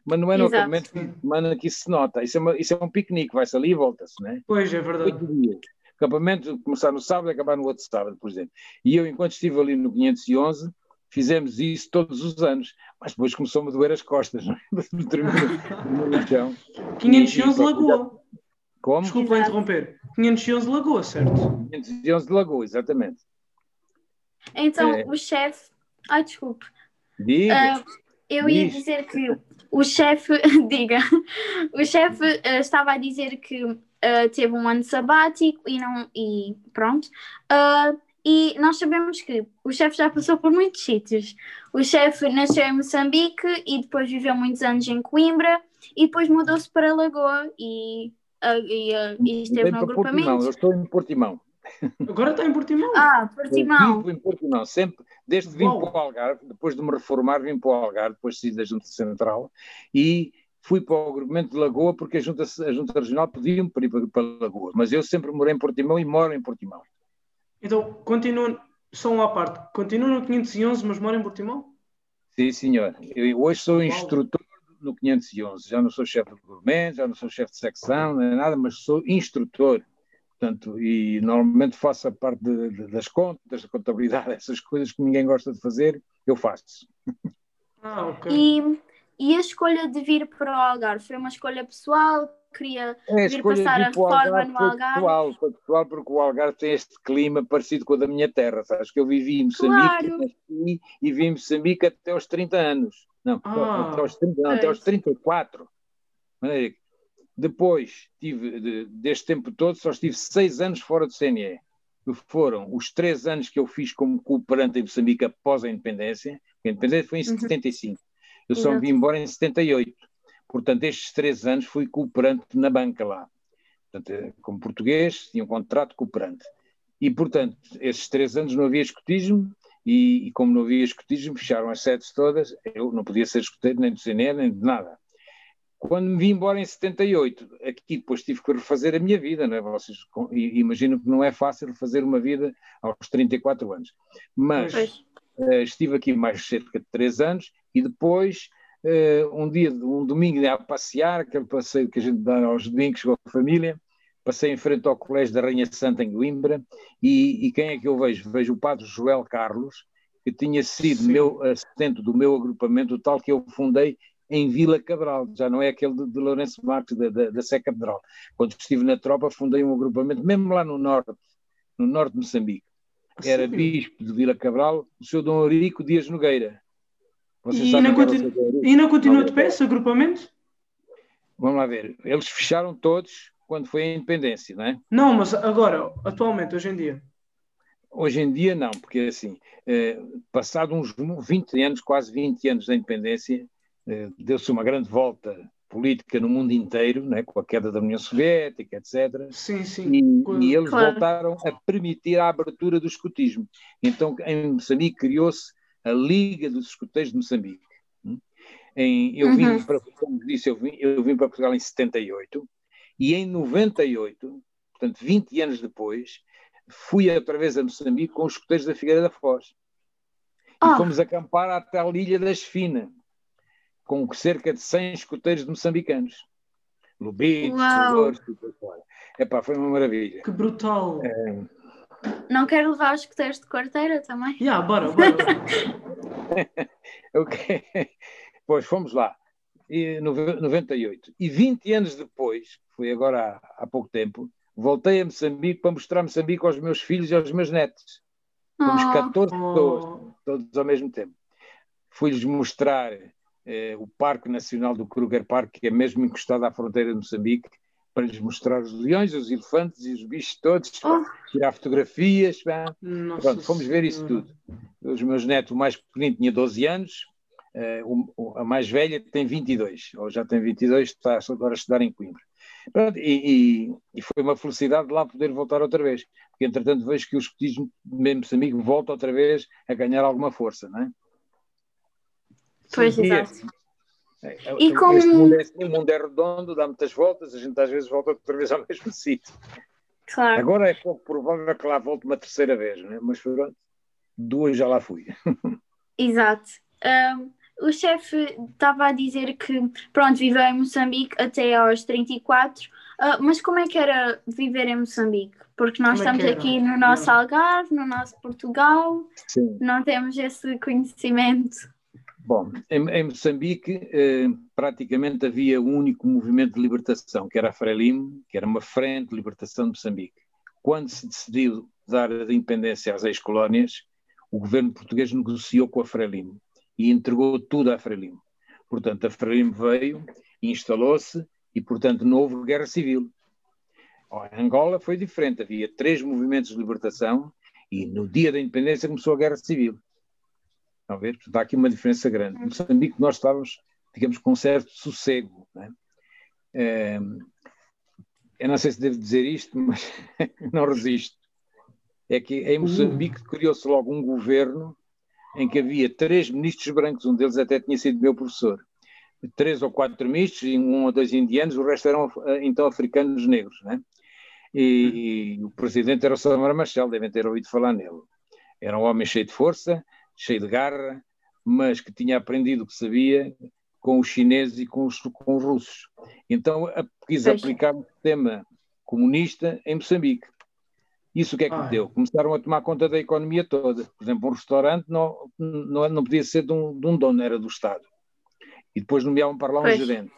Mas não é no Exato. acampamento que, semana que isso se nota. Isso é, uma- isso é um piquenique, vai-se ali e volta-se. Não é? Pois, é verdade. Acampamento começar no sábado e acabar no outro sábado, por exemplo. E eu, enquanto estive ali no 511, fizemos isso todos os anos. Mas depois começou-me a doer as costas, não é? [LAUGHS] Terminou no chão. 511 Lagoa. Como? Desculpa interromper. 511 Lagoa, certo? 511 de Lagoa, exatamente. Então, É. o chefe. Ai, desculpe. Diga. Ah, eu ia Diz. dizer que o chefe, [LAUGHS] diga, o chefe ah, estava a dizer que ah, teve um ano sabático e não e pronto. E nós sabemos que o chefe já passou por muitos sítios. O chefe nasceu em Moçambique e depois viveu muitos anos em Coimbra e depois mudou-se para Lagoa e, e, e esteve no para Portimão, agrupamento. eu estou em Portimão. Agora está em Portimão. Ah, Eu Portimão. vivo em Portimão, sempre, desde que vim Uau. para o Algarve, depois de me reformar, vim para o Algarve, depois de sair da Junta Central, e fui para o agrupamento de Lagoa, porque a Junta, a Junta Regional pediu-me para ir para, para Lagoa, mas eu sempre morei em Portimão e moro em Portimão. Então, continua, só uma parte, continua no 511, mas mora em Portimão? Sim, senhor. Eu hoje sou instrutor no 511. Já não sou chefe de governo, já não sou chefe de secção, nem nada, mas sou instrutor. Portanto, e normalmente faço a parte de, de, das contas, da contabilidade, [LAUGHS] essas coisas que ninguém gosta de fazer, eu faço. Ah, ok. E, e a escolha de vir para o Algarve foi uma escolha pessoal? Queria é, vir passar a reforma no Algarve? Pessoal, foi pessoal, porque o Algarve tem este clima parecido com o da minha terra, sabes? Que eu vivi em Moçambique claro. e vivi em Moçambique até aos 30 anos. Não, ah, até, aos 30, não, até aos 34. Depois, tive, de, deste tempo todo, só estive seis anos fora do CNE. Foram os três anos que eu fiz como cooperante em Moçambique após a independência. A independência foi em uhum. 75. Eu só me vim embora em 78. Portanto, estes três anos fui cooperante na banca lá. Portanto, eh, como português, tinha um contrato cooperante. E, portanto, estes três anos não havia escotismo, e, e, como não havia escotismo, fecharam as sedes todas, eu não podia ser escoteiro nem do CNE, nem de nada. Quando me vim embora em 78, aqui depois tive que refazer a minha vida, não é? Vocês imagino que não é fácil fazer uma vida aos 34 anos. Mas uh, estive aqui mais cerca de 3 anos e depois, um dia, um domingo a passear, aquele passeio que a gente dá aos domingos com a família, passei em frente ao Colégio da Rainha Santa em Coimbra e, e, quem é que eu vejo? Vejo o padre Joel Carlos, que tinha sido Sim. meu assistente do meu agrupamento, o tal que eu fundei em Vila Cabral, já não é aquele de, de Lourenço Marques, da, da, da Sé. Quando estive na tropa, fundei um agrupamento, mesmo lá no norte, no norte de Moçambique. Era Sim. bispo de Vila Cabral, o seu Dom Eurico Dias Nogueira. Vocês e, não continu... e não continua de pé esse agrupamento? Vamos lá ver. Eles fecharam todos, quando foi a independência, não é? Não, mas agora, atualmente, hoje em dia. Hoje em dia não, porque assim, eh, passado uns 20 anos, quase 20 anos da independência, eh, deu-se uma grande volta política no mundo inteiro, né, com a queda da União Soviética, etc. Sim, sim. E, e eles claro. voltaram a permitir a abertura do escotismo. Então, em Moçambique criou-se a Liga dos Escoteiros de Moçambique. Em, eu, vim uhum. para, como disse, eu vim, eu vim para Portugal em 78 e em 98, portanto 20 anos depois, fui outra vez a Moçambique com os escuteiros da Figueira da Foz. E oh. fomos acampar até a Ilha das Fina, com cerca de 100 escuteiros de moçambicanos. Lubitos, Dolores, tudo fora. Epá, foi uma maravilha. Que brutal! É... Não quero levar os escuteiros de quarteira também? Yeah, bora, bora. [LAUGHS] ok. Pois, fomos lá e 98. E 20 anos depois, foi agora há, há, pouco tempo, voltei a Moçambique para mostrar Moçambique aos meus filhos e aos meus netos. Fomos oh. 14 pessoas, todos ao mesmo tempo. Fui-lhes mostrar eh, o Parque Nacional do Kruger Park, que é mesmo encostado à fronteira de Moçambique, para lhes mostrar os leões, os elefantes e os bichos todos, oh. tirar fotografias. Pronto, fomos ver isso tudo. Os meus netos, o mais pequenino tinha 12 anos, Uh, a mais velha tem 22, ou já tem 22, está agora a estudar em Coimbra. Pronto, e, e, e, foi uma felicidade de lá poder voltar outra vez, porque entretanto vejo que o escotismo, mesmo amigo, volta outra vez a ganhar alguma força, não é? Pois, exato. É, é, e como... Este mundo é, assim, o mundo é redondo, dá muitas voltas, a gente às vezes volta outra vez ao [LAUGHS] mesmo sítio. Claro. Agora é pouco provável que lá volte uma terceira vez, né? mas pronto, duas já lá fui. [LAUGHS] Exato. Um, o chefe estava a dizer que, pronto, viveu em Moçambique até aos 34, uh, ah, mas como é que era viver em Moçambique? Porque nós como é estamos é aqui no nosso Algarve, no nosso Portugal, Sim. não temos esse conhecimento. Bom, em, em Moçambique eh, praticamente havia um único movimento de libertação, que era a Frelimo, que era uma frente de libertação de Moçambique. Quando se decidiu dar a independência às ex-colónias, o governo português negociou com a Frelimo e entregou tudo à Frelimo. Portanto, a Frelimo veio, instalou-se e, portanto, não houve guerra civil. Em Angola foi diferente, havia três movimentos de libertação e no dia da independência começou a guerra civil. Estão a ver? Portanto, há aqui uma diferença grande. No Moçambique nós estávamos, digamos, com um certo sossego. É, eu não sei se devo dizer isto, [LAUGHS] mas não resisto. É que em Moçambique criou-se logo um governo em que havia três ministros brancos, um deles até tinha sido meu professor, três ou quatro ministros, um ou dois indianos, o resto eram eh, então africanos negros, né? E, e o presidente era o Samara Machel, devem ter ouvido falar nele. Era um homem cheio de força, cheio de garra, mas que tinha aprendido o que sabia com os chineses e com os, com os russos. Então quis pois. aplicar o sistema comunista em Moçambique. Isso o que é que ah. deu? Começaram a tomar conta da economia toda. Por exemplo, um restaurante não, não, não podia ser de um, de um dono, era do Estado. E depois nomeavam para lá um pois. gerente.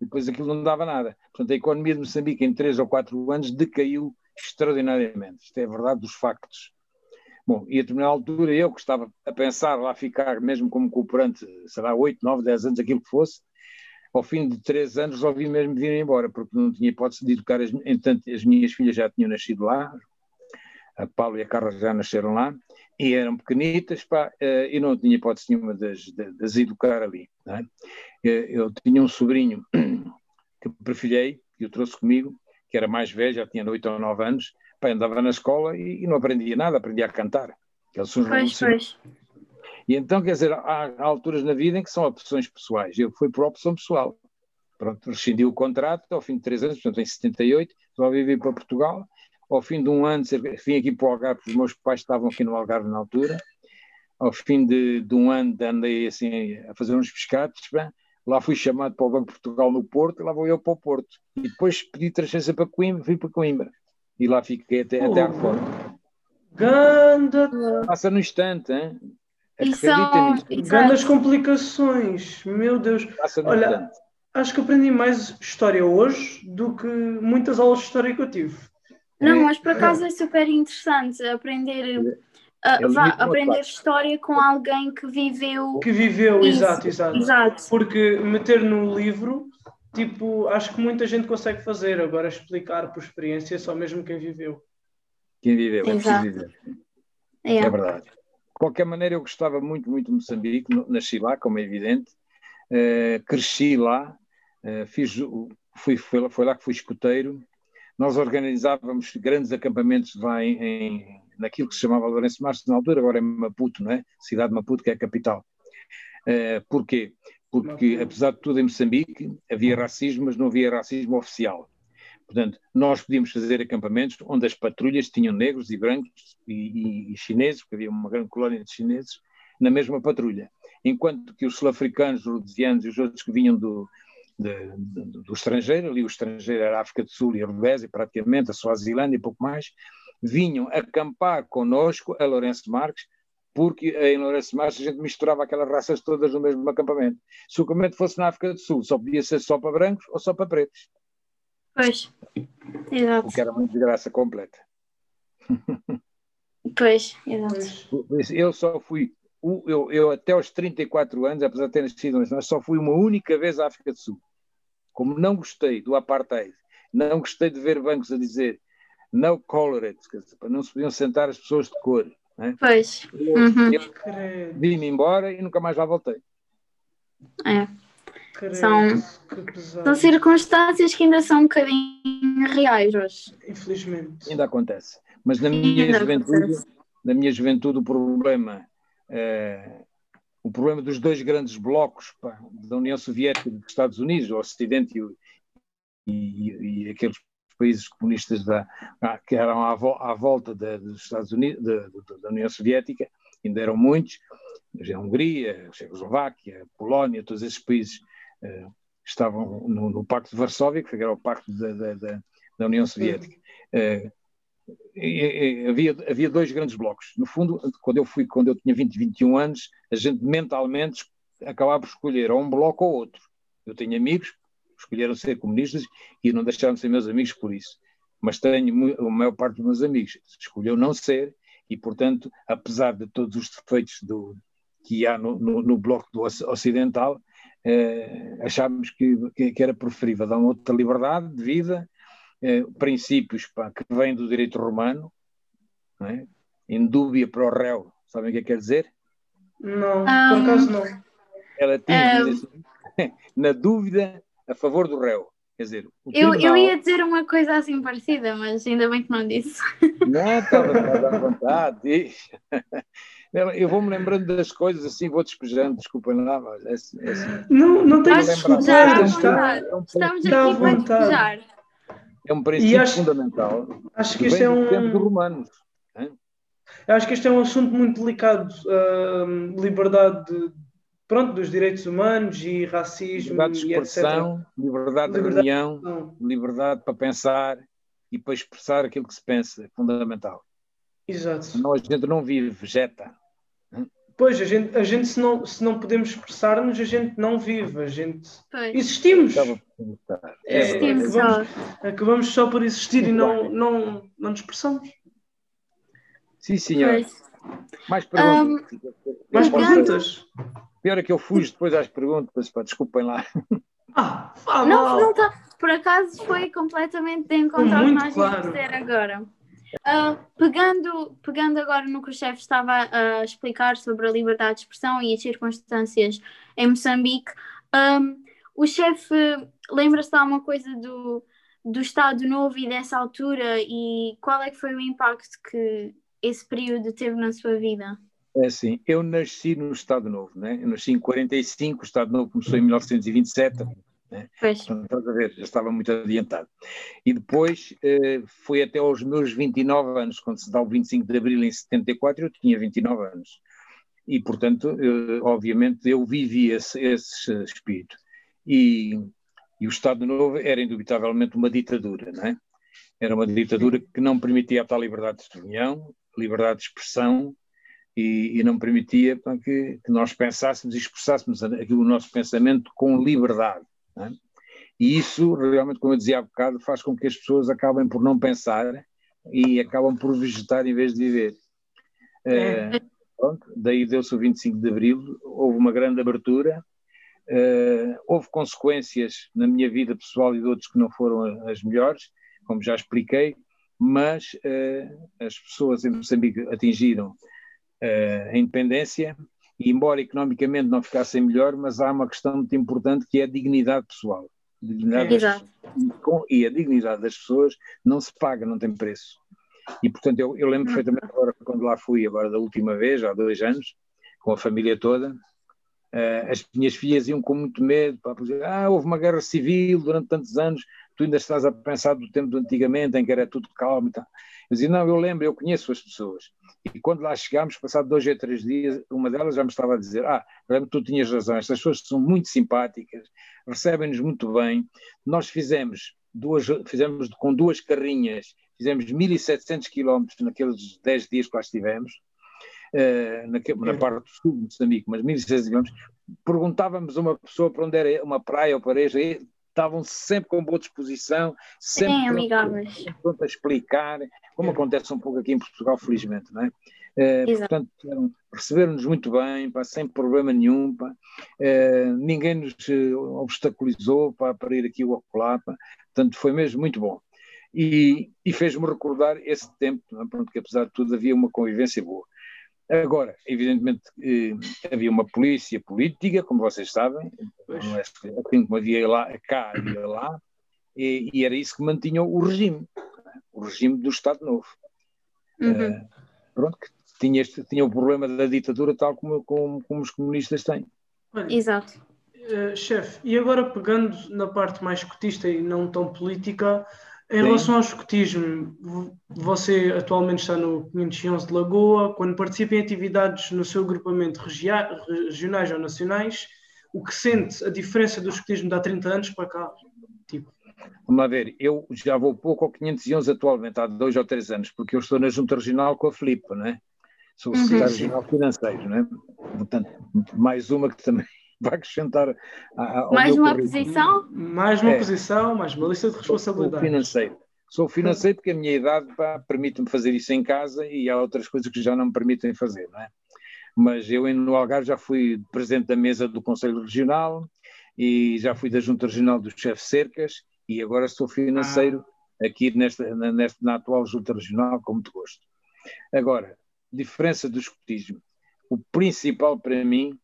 E depois aquilo não dava nada. Portanto, a economia de Moçambique em três ou quatro anos decaiu extraordinariamente. Isto é a verdade dos factos. Bom, e a determinada altura eu que estava a pensar lá ficar mesmo como cooperante, será 8, 9, 10 anos, aquilo que fosse, ao fim de 3 anos resolvi mesmo vir embora, porque não tinha hipótese de educar, as, entanto as minhas filhas já tinham nascido lá, a Paulo e a Carla já nasceram lá, e eram pequenitas, pá, eh, e não tinha hipótese nenhuma de, as educar ali. É? Eu tinha um sobrinho que [CLEARS THROAT] prefilhei, que eu trouxe comigo, que era mais velho, já tinha 8 ou 9 anos, Pá, andava na escola e, e, não aprendia nada, aprendia a cantar. Pois, pois. E então, quer dizer, há, há, alturas na vida em que são opções pessoais. Eu fui por opção pessoal. Pronto, rescindi o contrato ao fim de três anos, portanto, em 78, resolvi vir para Portugal. Ao fim de um ano, vim aqui para o Algarve, porque os meus pais estavam aqui no Algarve na altura. Ao fim de, de um ano, andei assim a fazer uns pescados. Bem, lá fui chamado para o Banco de Portugal no Porto, lá vou eu para o Porto. E depois pedi transferência para Coimbra, fui para Coimbra e lá fiquei até, oh. até à reforma. Ganda! Passa no instante, hein? Acredita Grandes complicações, meu Deus. Passa no Olha, instante. acho que aprendi mais história hoje do que muitas aulas de história que eu tive. Não, é, mas por acaso é, é super interessante aprender, uh, vá, aprender história com alguém que viveu. Que viveu, isso. exato, exato. exato. Porque meter no livro tipo, acho que muita gente consegue fazer. Agora, explicar por experiência, só mesmo quem viveu. Quem viveu, é preciso viver. É. é verdade. De qualquer maneira, eu gostava muito, muito de Moçambique, nasci lá, como é evidente, uh, cresci lá, uh, fiz, fui, foi, foi, lá que fui escoteiro. Nós organizávamos grandes acampamentos lá em, em naquilo que se chamava Lourenço Marques na altura, agora é Maputo, não é? Cidade de Maputo, que é a capital. Uh, porquê? Porque apesar de tudo em Moçambique havia racismo, mas não havia racismo oficial. Portanto, nós podíamos fazer acampamentos onde as patrulhas tinham negros e brancos e, e, e chineses, porque havia uma grande colónia de chineses, na mesma patrulha. Enquanto que os sul-africanos, rhodesianos e os outros que vinham do, de, de, do estrangeiro, ali o estrangeiro era a África do Sul e a Rodésia, praticamente, a Suazilândia e pouco mais, vinham acampar connosco a Lourenço Marques porque em Lourenço Marques a gente misturava aquelas raças todas no mesmo acampamento. Se o acampamento fosse na África do Sul, só podia ser só para brancos ou só para pretos. Pois, exato. O que era uma desgraça completa. [LAUGHS] Pois, exato. Eu só fui, eu, eu até aos 34 anos, apesar de ter nascido mas só fui uma única vez à África do Sul. Como não gostei do apartheid, não gostei de ver bancos a dizer no colored, não se podiam sentar as pessoas de cor. Né? Pois. Uhum. Eu, eu vim-me embora e nunca mais lá voltei. É. São, são circunstâncias que ainda são um bocadinho reais hoje. Infelizmente. Ainda acontece. Mas na minha juventude, na minha juventude o problema é, o problema dos dois grandes blocos pá, da União Soviética e dos Estados Unidos, o Ocidente e, e, e aqueles países comunistas da, ah, que eram à, à volta de, dos Estados Unidos, da União Soviética, ainda eram muitos, a Hungria, a Checoslováquia, a Polónia, todos esses países uh, estavam no, no, Pacto de Varsóvia, que era o Pacto da, da, da União Soviética. Uh, e, e, havia, havia dois grandes blocos. No fundo, quando eu fui, quando eu tinha 20, 21 anos, a gente mentalmente acabava por escolher ou um bloco ou outro. Eu tenho amigos escolheram ser comunistas e não deixaram de ser meus amigos por isso. Mas tenho a maior parte dos meus amigos escolheu não ser e, portanto, apesar de todos os defeitos do, que há no, no, no bloco do ocidental, eh, achámos que, que, que, era preferível dar uma outra liberdade de vida, eh, princípios pá, que vêm do direito romano, não é? em dúvida para o réu, sabem o que é que quer dizer? Não, por acaso não. Ela tinha um... [LAUGHS] assim, na dúvida a favor do réu. Quer dizer, eu, tribunal... eu ia dizer uma coisa assim parecida, mas ainda bem que não disse. [LAUGHS] Não, estava à [LAUGHS] vontade. Eu vou-me lembrando das coisas assim, vou despejando, desculpem lá, mas é, assim, é assim. Não, não tens desculpa, está, estamos aqui para despejar. É um princípio acho, fundamental. Acho que, isto é um. tempo dos romanos. Eu acho que este é um assunto muito delicado, uh, liberdade de, pronto, dos direitos humanos e racismo liberdade de expressão, e liberdade de liberdade reunião, liberdade para pensar e para expressar aquilo que se pensa, é fundamental. Exato. Senão a gente não vive, vegeta. Pois, a gente, a gente se, não, se não podemos expressar-nos, a gente não vive, a gente pois. existimos. É, existimos acabamos, acabamos, só por existir e não, não, não nos expressamos. Sim, senhor. Pois. Mais perguntas. Um, Mais perguntas? Pior é que eu fujo depois às perguntas, pá, desculpem lá. Ah, não, não tá, por acaso foi completamente de encontrar o que nós claro. dizer agora. Uh, pegando, pegando agora no que o chefe estava a explicar sobre a liberdade de expressão e as circunstâncias em Moçambique, um, o chefe lembra-se de alguma coisa do, do Estado Novo e dessa altura e qual é que foi o impacto que esse período teve na sua vida? É assim, eu nasci no Estado Novo, né? eu nasci em 45, o Estado Novo começou em 1927, né? Então, estás a ver, já estava muito adiantado. E depois eh, foi até aos meus 29 anos, quando se dá o 25 de Abril em 74, eu tinha 29 anos. E, portanto, obviamente, eu vivi esse, esse espírito. E, e, o Estado Novo era indubitavelmente uma ditadura, não é? Era uma ditadura que não permitia a tal liberdade de reunião, liberdade de expressão, e, e não permitia que, que, nós pensássemos e expressássemos o nosso pensamento com liberdade. É? E isso, realmente, como eu dizia há bocado, faz com que as pessoas acabem por não pensar e acabam por vegetar em vez de viver. É. Uh, pronto, daí deu-se o 25 de Abril, houve uma grande abertura, uh, houve consequências na minha vida pessoal e de outros que não foram as melhores, como já expliquei, mas uh, as pessoas em Moçambique atingiram a independência e embora economicamente não ficassem melhor, mas há uma questão muito importante que é a dignidade pessoal. Dignidade das, com, e a dignidade das pessoas não se paga, não tem preço. E portanto eu, eu lembro perfeitamente agora quando lá fui, agora da última vez, há dois anos, com a família toda, uh, as minhas filhas iam com muito medo, para dizer, ah, houve uma guerra civil durante tantos anos, tu ainda estás a pensar do tempo de antigamente, em que era tudo calmo e tal. Eu dizia, não, eu lembro, eu conheço as pessoas. E quando lá chegámos, passado dois ou três dias, uma delas já me estava a dizer: Ah, lembro, tu tinhas razão, estas pessoas são muito simpáticas, recebem-nos muito bem. Nós fizemos, duas, fizemos com duas carrinhas, fizemos 1.700 quilómetros naqueles 10 dias que lá estivemos, uh, na, na, parte sul de Moçambique, mas 1.700 quilómetros. Perguntávamos a uma pessoa para onde era uma praia ou pareja, estavam sempre com boa disposição, sempre Sim, amigáveis. pronto a explicar, como acontece um pouco aqui em Portugal, felizmente, não é? Uh, portanto, receberam-nos muito bem, pá, sem problema nenhum, pá. Uh, ninguém nos uh, obstaculizou pá, para ir aqui ou acolá, portanto foi mesmo muito bom. E, e fez-me recordar esse tempo, é? pronto, que apesar de tudo havia uma convivência boa. Agora, evidentemente, eh, havia uma polícia política, como vocês sabem, não é assim como havia lá, cá, havia lá, e, e, era isso que mantinha o regime, o regime do Estado Novo. Uhum. Uh, pronto, que tinha, este, tinha o problema da ditadura tal como, como, como os comunistas têm. Exato. Uh, chefe, e agora pegando na parte mais cotista e não tão política, em Sim. relação ao escotismo, você atualmente está no 511 de Lagoa, quando participa em atividades no seu agrupamento regionais ou nacionais, o que sente a diferença do escotismo de há 30 anos para cá? Tipo. Vamos lá ver, eu já vou pouco ao 511 atualmente, há dois ou três anos, porque eu estou na junta regional com a Filipe, não é? Sou o secretário uhum. regional financeiro, não é? Portanto, mais uma que também [LAUGHS] vai acrescentar ao mais uma currículo. posição mais uma é, posição mais uma lista de responsabilidades sou financeiro sou financeiro porque a minha idade permite-me fazer isso em casa e há outras coisas que já não me permitem fazer não é? mas eu no Algarve já fui presidente da mesa do Conselho Regional e já fui da Junta Regional dos Chefes Cercas e agora sou financeiro ah. aqui nesta, nesta, na atual Junta Regional com muito gosto agora diferença do escotismo o principal para mim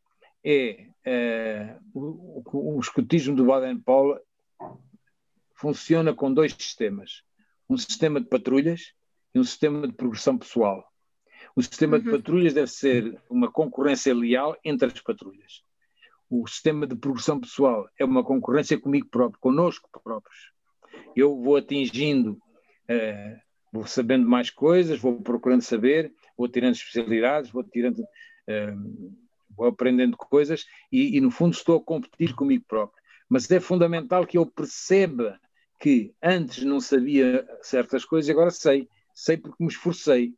é uh, o, o escotismo do Baden-Powell funciona com dois sistemas. Um sistema de patrulhas e um sistema de progressão pessoal. O sistema uhum. de patrulhas deve ser uma concorrência leal entre as patrulhas. O sistema de progressão pessoal é uma concorrência comigo próprio, conosco próprios. Eu vou atingindo, uh, vou sabendo mais coisas, vou procurando saber, vou tirando especialidades, vou tirando, uh, vou aprendendo coisas e, e, no fundo, estou a competir comigo próprio. Mas é fundamental que eu perceba que antes não sabia certas coisas e agora sei. Sei porque me esforcei.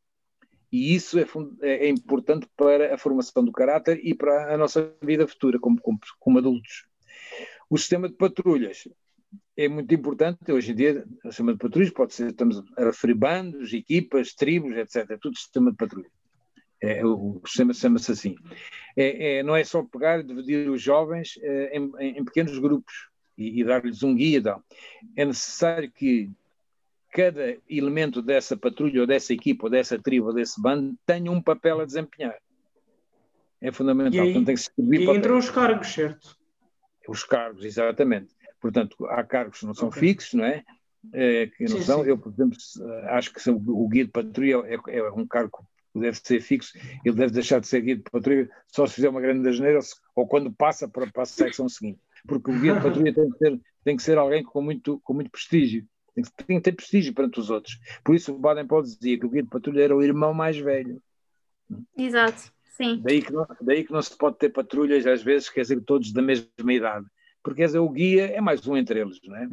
E isso é, é, é importante para a formação do caráter e para a nossa vida futura como, como, como adultos. O sistema de patrulhas é muito importante. Hoje em dia, o sistema de patrulhas pode ser, estamos a referir bandos, equipas, tribos, etc. Tudo sistema de patrulha. É, o, sistema chama-se assim. É, é, não é só pegar e dividir os jovens é, em, em, pequenos grupos e, e dar-lhes um guia. Não. É necessário que cada elemento dessa patrulha, ou dessa equipa, ou dessa tribo, ou desse bando tenha um papel a desempenhar. É fundamental. E aí, se e entram os cargos, certo? Os cargos, exatamente. Portanto, há cargos que não são okay. fixos, não é? é que não sim, são. Sim. Eu, por exemplo, acho que o guia de patrulha é, é, um cargo deve ser fixo, ele deve deixar de ser guia de patrulha só se fizer uma grande asneira ou quando passa para, para a secção seguinte. Porque o guia de patrulha tem que ser, tem que ser alguém com muito, com muito prestígio. Tem que, tem que ter prestígio perante os outros. Por isso o Baden pode dizer que o guia de patrulha era o irmão mais velho. Exato, sim. Daí que, não, daí que não se pode ter patrulhas, às vezes, quer dizer, todos da mesma idade porque quer dizer, o guia é mais um entre eles, não é?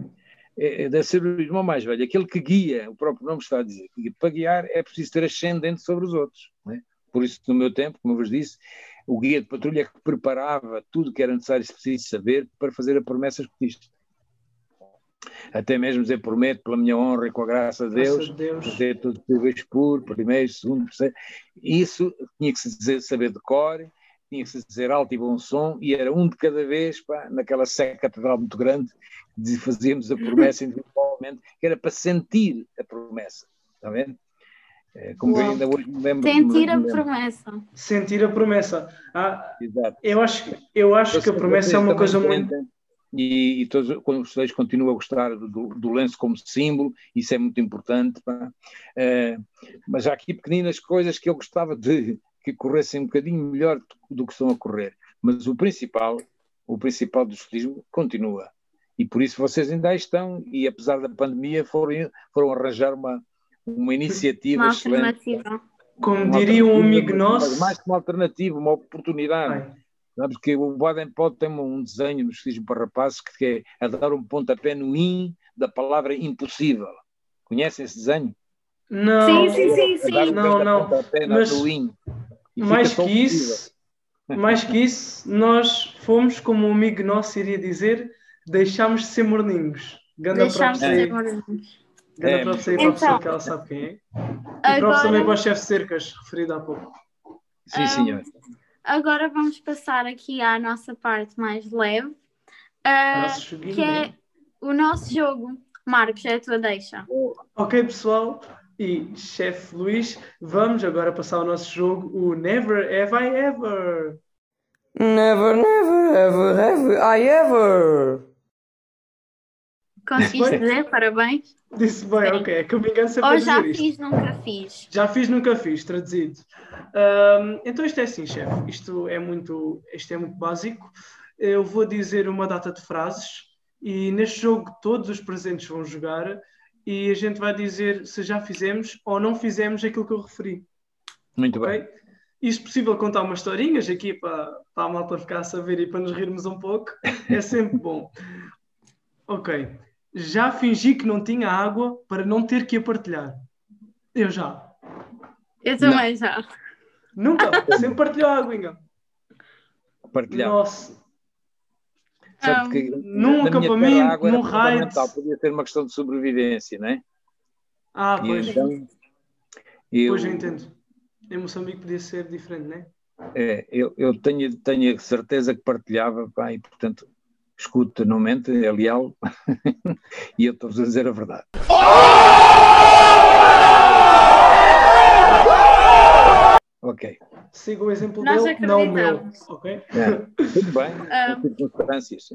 É, é deve ser o irmão mais velho, aquele que guia, o próprio nome está a dizer, que para guiar é preciso ter ascendente sobre os outros. É? Por isso, no meu tempo, como eu vos disse, o guia de patrulha é que preparava tudo que era necessário e preciso saber para fazer a promessa escutista. Até mesmo dizer, prometo pela minha honra e com a graça de Deus, graça de Deus. fazer tudo que vez por, primeiro, segundo, terceiro. Isso tinha que se dizer, saber de cor, tinha que se dizer alto e bom som, e era um de cada vez, pá, naquela seca catedral muito grande, fazíamos a promessa individualmente, que era para sentir a promessa, está vendo? É, como Uau. ainda hoje me lembro. Sentir a promessa. Sentir a promessa. Ah, Exato. Eu acho, eu acho que a promessa é uma coisa muito. E, e todos, quando vocês continuam a gostar do, do, lenço como símbolo, isso é muito importante. Uh, mas há aqui pequeninas coisas que eu gostava de, que corressem um bocadinho melhor do que estão a correr. Mas o principal, o principal do escotismo continua. E por isso vocês ainda estão, e apesar da pandemia, foram, foram arranjar uma, uma iniciativa uma excelente. Como uma diria um amigo nosso. Mais que uma alternativa, uma oportunidade. Sabes que o Baden pode ter um desenho no escotismo para rapazes que é a dar um pontapé no in da palavra impossível. Conhecem esse desenho? Não. Sim, sim, sim, sim. Não, não. Mas, mais que isso, mais que isso, nós fomos, como um amigo nosso iria dizer, deixámos de ser morninhos. Ganda deixámos de ser morninhos. Ganda é. para a pessoa que ela sabe quem é. E agora... próprio também para o chefe Cercas, referido há pouco. Sim, senhor. agora vamos passar aqui à nossa parte mais leve, uh, que é o nosso jogo. Marcos, é a tua deixa. Ok, pessoal. E, chefe Luís, vamos agora passar o nosso jogo, o Never Have I Ever. Never, never, ever, have I ever. Conseguiste dizer? Parabéns. Disse bem, Sim. ok. É que eu me engano sempre Ou já fiz, isto. nunca fiz. Já fiz, nunca fiz, traduzido. Um, então isto é assim, chefe. Isto é muito, isto é muito básico. Eu vou dizer uma data de frases e neste jogo todos os presentes vão jogar e a gente vai dizer se já fizemos ou não fizemos aquilo que eu referi. Muito okay? bem. E se possível contar umas historinhas aqui para, para a malta ficar a saber e para nos rirmos um pouco, é [LAUGHS] sempre bom. Ok. Já fingi que não tinha água para não ter que a partilhar. Eu já. Eu também não. já. Nunca. Sempre partilhou água, Inga. Partilhar. Nossa. Sabe que num acampamento, num raid. Podia ser uma questão de sobrevivência, não é? Ah, pois. Então, eu... Pois eu entendo. Em Moçambique podia ser diferente, não é? É, eu, eu tenho, tenho certeza que partilhava, pá, e portanto, escuta, não mente, é leal, [LAUGHS] e eu estou a dizer a verdade. Ok siga o exemplo Nós dele, não o meu. Okay? É, [LAUGHS] tudo bem, um... circunstâncias.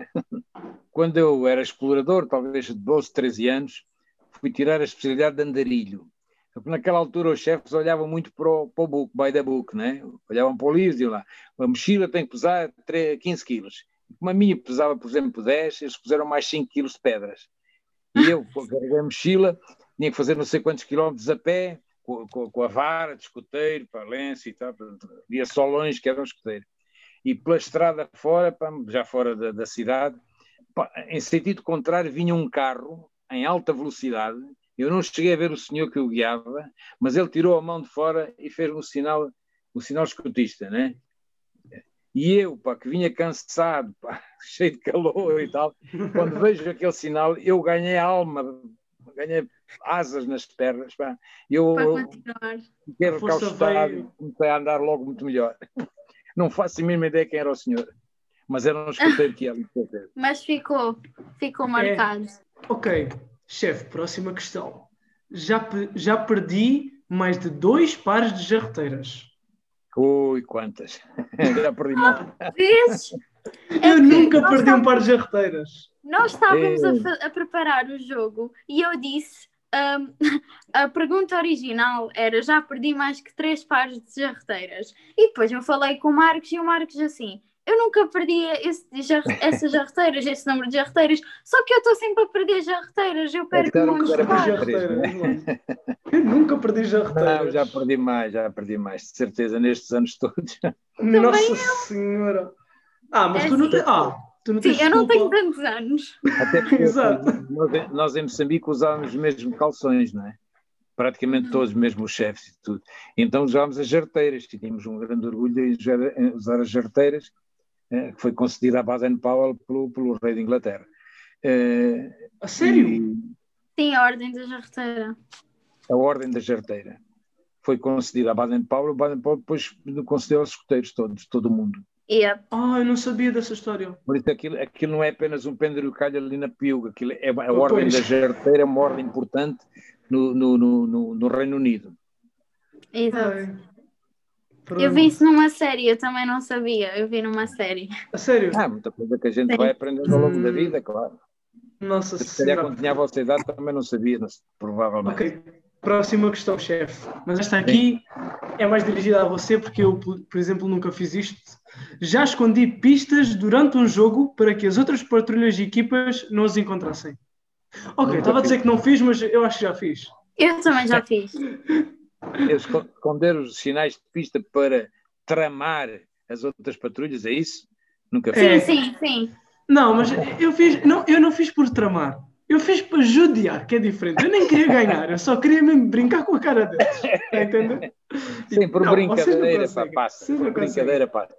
Quando eu era explorador, talvez de 12, 13 anos, fui tirar a especialidade de andarilho. Naquela altura os chefes olhavam muito para o, para o book, by the book, né? olhavam para o livro e diziam lá, a mochila tem que pesar 3, 15 quilos. Como a minha pesava, por exemplo, 10, eles puseram mais 5 quilos de pedras. E eu, carreguei a mochila, tinha que fazer não sei quantos quilómetros a pé, com, com, a vara de escoteiro, para lenço e tal, via só longe que era um escoteiro. E pela estrada fora, já fora da, da cidade, em sentido contrário, vinha um carro em alta velocidade. Eu não cheguei a ver o senhor que o guiava, mas ele tirou a mão de fora e fez um sinal, um sinal escotista, né? E eu, pá, que vinha cansado, pá, [LAUGHS] cheio de calor e tal, quando vejo aquele sinal, eu ganhei alma, ganhei asas nas pernas, pá. Eu fiquei recaustado, comecei a andar logo muito melhor. [LAUGHS] Não faço a mínima ideia quem era o senhor, mas era um escuteiro que ia [LAUGHS] Mas ficou, ficou marcado. É, ok, chefe, próxima questão. Já, já perdi mais de dois pares de jarreteiras. Ui, quantas? [LAUGHS] já perdi mais. Vezes? Eu é nunca perdi um par de jarreteiras. Nós estávamos a, a, preparar o jogo e eu disse: um, [LAUGHS] a pergunta original era: já perdi mais que três pares de jarreteiras. E depois eu falei com o Marcos e o Marcos assim: eu nunca perdi esse, essas jarreteiras, esse número de jarreteiras, só que eu estou sempre a perder jarreteiras, eu perco um monte de jarreteiras. [LAUGHS] eu nunca perdi jarreteiras. Não, já perdi mais, já perdi mais, de certeza, nestes anos todos. Nossa Senhora! Ah, mas é tu não tens. Ah, tu não Sim, eu não tenho tantos anos. Até porque [LAUGHS] nós, nós, em Moçambique usávamos mesmo calções, não é? Praticamente todos, mesmo os chefes e tudo. Então usámos as jarteiras, tínhamos um grande orgulho de usar as jarteiras, eh, que foi concedida a Baden-Powell pelo, pelo rei de Inglaterra. Uh, a sério? E... Sim, a Ordem da Jarteira. A Ordem da Jarteira. Foi concedida a Baden-Powell, Baden-Powell depois concedeu aos escuteiros todos, todo o mundo. Yep. Ah, eu não sabia dessa história. Por isso aquilo, aquilo não é apenas um penduricalho ali na piuga, aquilo é a oh, ordem pois. da jarteira, é uma ordem importante no, no, no, no Reino Unido. Exato. Eu vi isso numa série, eu também não sabia, eu vi numa série. A sério? Ah, muita coisa que a gente Sim. vai aprendendo ao longo da vida, claro. Nossa Se calhar quando tinha a vossa idade também não sabia, provavelmente. Ok, próxima questão, chefe. Mas esta aqui Sim. é mais dirigida a você, porque eu, por exemplo, nunca fiz isto. Já escondi pistas durante um jogo para que as outras patrulhas e equipas não as encontrassem. Ok, estava a dizer que não fiz, mas eu acho que já fiz. Eu também já [LAUGHS] fiz. Esconder os sinais de pista para tramar as outras patrulhas, é isso? Nunca fiz. É. Sim, sim, sim. Não, mas eu fiz, não, eu não fiz por tramar. Eu fiz para judiar, que é diferente. Eu nem queria ganhar, eu só queria mesmo brincar com a cara deles. Está entendendo? Sim, por não, brincadeira, pá, passa. Por brincadeira, passa.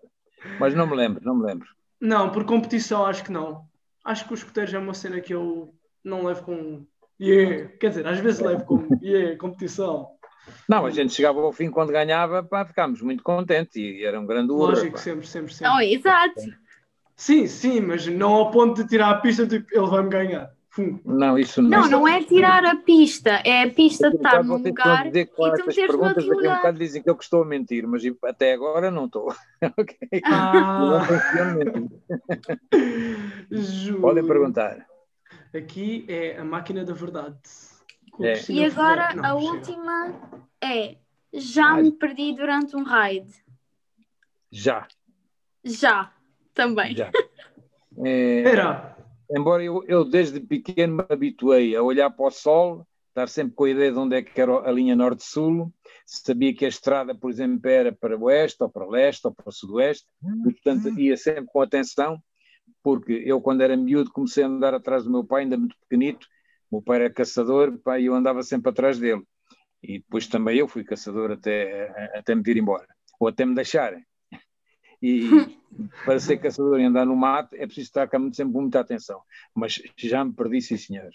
Mas não me lembro, não me lembro. Não, por competição acho que não. Acho que os escuteiros é uma cena que eu não levo com. Yeah. Quer dizer, às vezes levo com yeah, competição. Não, a gente chegava ao fim quando ganhava, pá, ficámos muito contentes e era um grande urra. Lógico, pá. sempre, sempre, sempre. Oh, exato. Sim, sim, mas não ao ponto de tirar a pista, tipo, ele vai-me ganhar. Não, isso não. Não, não é tirar a pista, é a pista estar num lugar dizer, claro, e tu meteres perguntas daqui lugar. a um bocado dizem que eu estou a mentir, mas até agora não estou. [LAUGHS] ok? Ah. Não Podem perguntar. Aqui é a máquina da verdade. É. E agora não, a última é já me perdi durante um raid. Já. Já, também. Já. [LAUGHS] É, embora eu, eu desde pequeno me habituei a olhar para o sol, estar sempre com a ideia de onde é que era a linha norte-sul, sabia que a estrada, por exemplo, era para o oeste, ou para o leste, ou para o sudoeste, e, portanto ia sempre com atenção, porque eu quando era miúdo comecei a andar atrás do meu pai, ainda muito pequenito, o meu pai era caçador, e eu andava sempre atrás dele, e depois também eu fui caçador até, até me vir embora, ou até me deixarem. E [LAUGHS] para ser caçador e andar no mato é preciso estar com sempre muita atenção. Mas já me perdi, sim, senhor.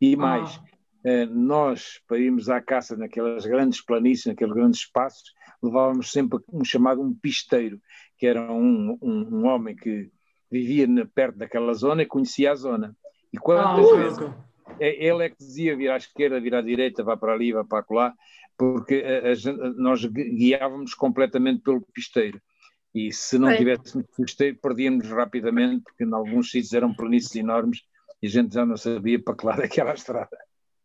E ah. mais, ah. nós, para irmos à caça naquelas grandes planícies, naqueles grandes espaços, levávamos sempre um chamado um pisteiro, que era um, um, um homem que vivia perto daquela zona e conhecia a zona. E quantas ah, vezes é, ele é que dizia vir à esquerda, vir à direita, vá para ali, vá para lá, porque a, a, nós guiávamos completamente pelo pisteiro. E se não tivéssemos custeiro, perdíamos rapidamente, porque em alguns sítios eram planícies enormes e a gente já não sabia para que lado é que era a estrada.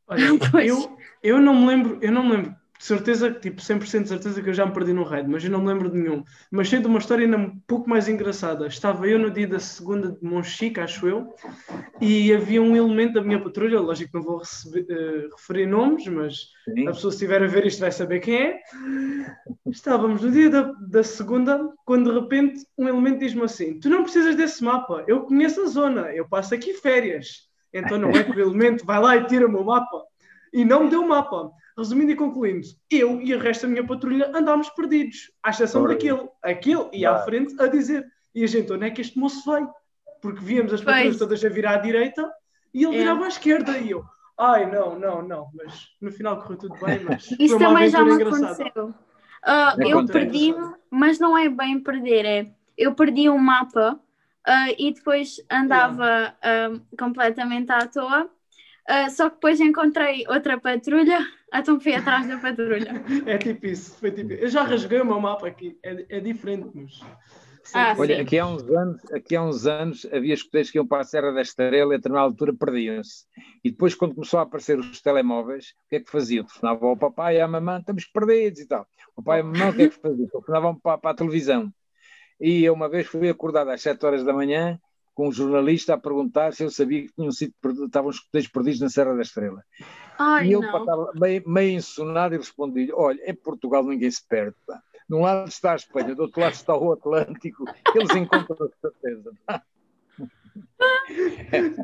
Olha, [LAUGHS] eu, eu não me lembro, eu não me lembro de certeza, tipo 100% de certeza que eu já me perdi no raid, mas eu não me lembro de nenhum. Mas sei de uma história ainda um pouco mais engraçada. Estava eu no dia da segunda de Monchique, acho eu, e havia um elemento da minque patrulha, lógico que não vou receber, uh, referir nomes, mas Sim. a pessoa se estiver a ver isto vai saber quem é. Estávamos no dia da, da segunda, quando de repente um elemento diz-me assim: Tu não precisas desse mapa, eu conheço a zona, eu passo aqui férias. Então não é que o elemento vai lá e tira-me o mapa. E não me deu o mapa. Resumindo e concluindo, eu e o resto da minha patrulha andámos perdidos, à exceção Ora. daquele. Aquele ia à frente a dizer: E a gente, onde é que este moço vai? Porque víamos as patrulhas todas a virar à direita e ele é. virava à esquerda. E eu, ai, não, não, não. Mas no final correu tudo bem. Mas [LAUGHS] Isso também já me aconteceu. Uh, eu perdi, mas não é bem perder, é eu perdi um mapa uh, e depois andava uh, completamente à toa. Só que depois encontrei outra patrulha, então fui atrás da patrulha. é tipo isso, foi tipo Eu já rasguei o meu mapa aqui, é, é diferente, mas. Ah, Olha, aqui há, uns anos, aqui há uns anos havia escuteiros que iam para a Serra da Estrela e a determinada altura perdiam-se. E depois, quando começou a aparecer os telemóveis, o que é que faziam? Telefonavam ao papai e à mamãe, estamos perdidos e tal. O pai e a mamãe, o que é que faziam? Telefonavam para, para a televisão. E eu uma vez fui acordado às 7 horas da manhã com um jornalista a perguntar se eu sabia que tinham sido, estavam os escuteiros perdidos na Serra da Estrela. Ai, e eu estava meio, meio ensonado e respondi-lhe: Olha, em Portugal ninguém se perde. Pá. De um lado está a Espanha, do outro lado está o Atlântico, eles encontram a certeza.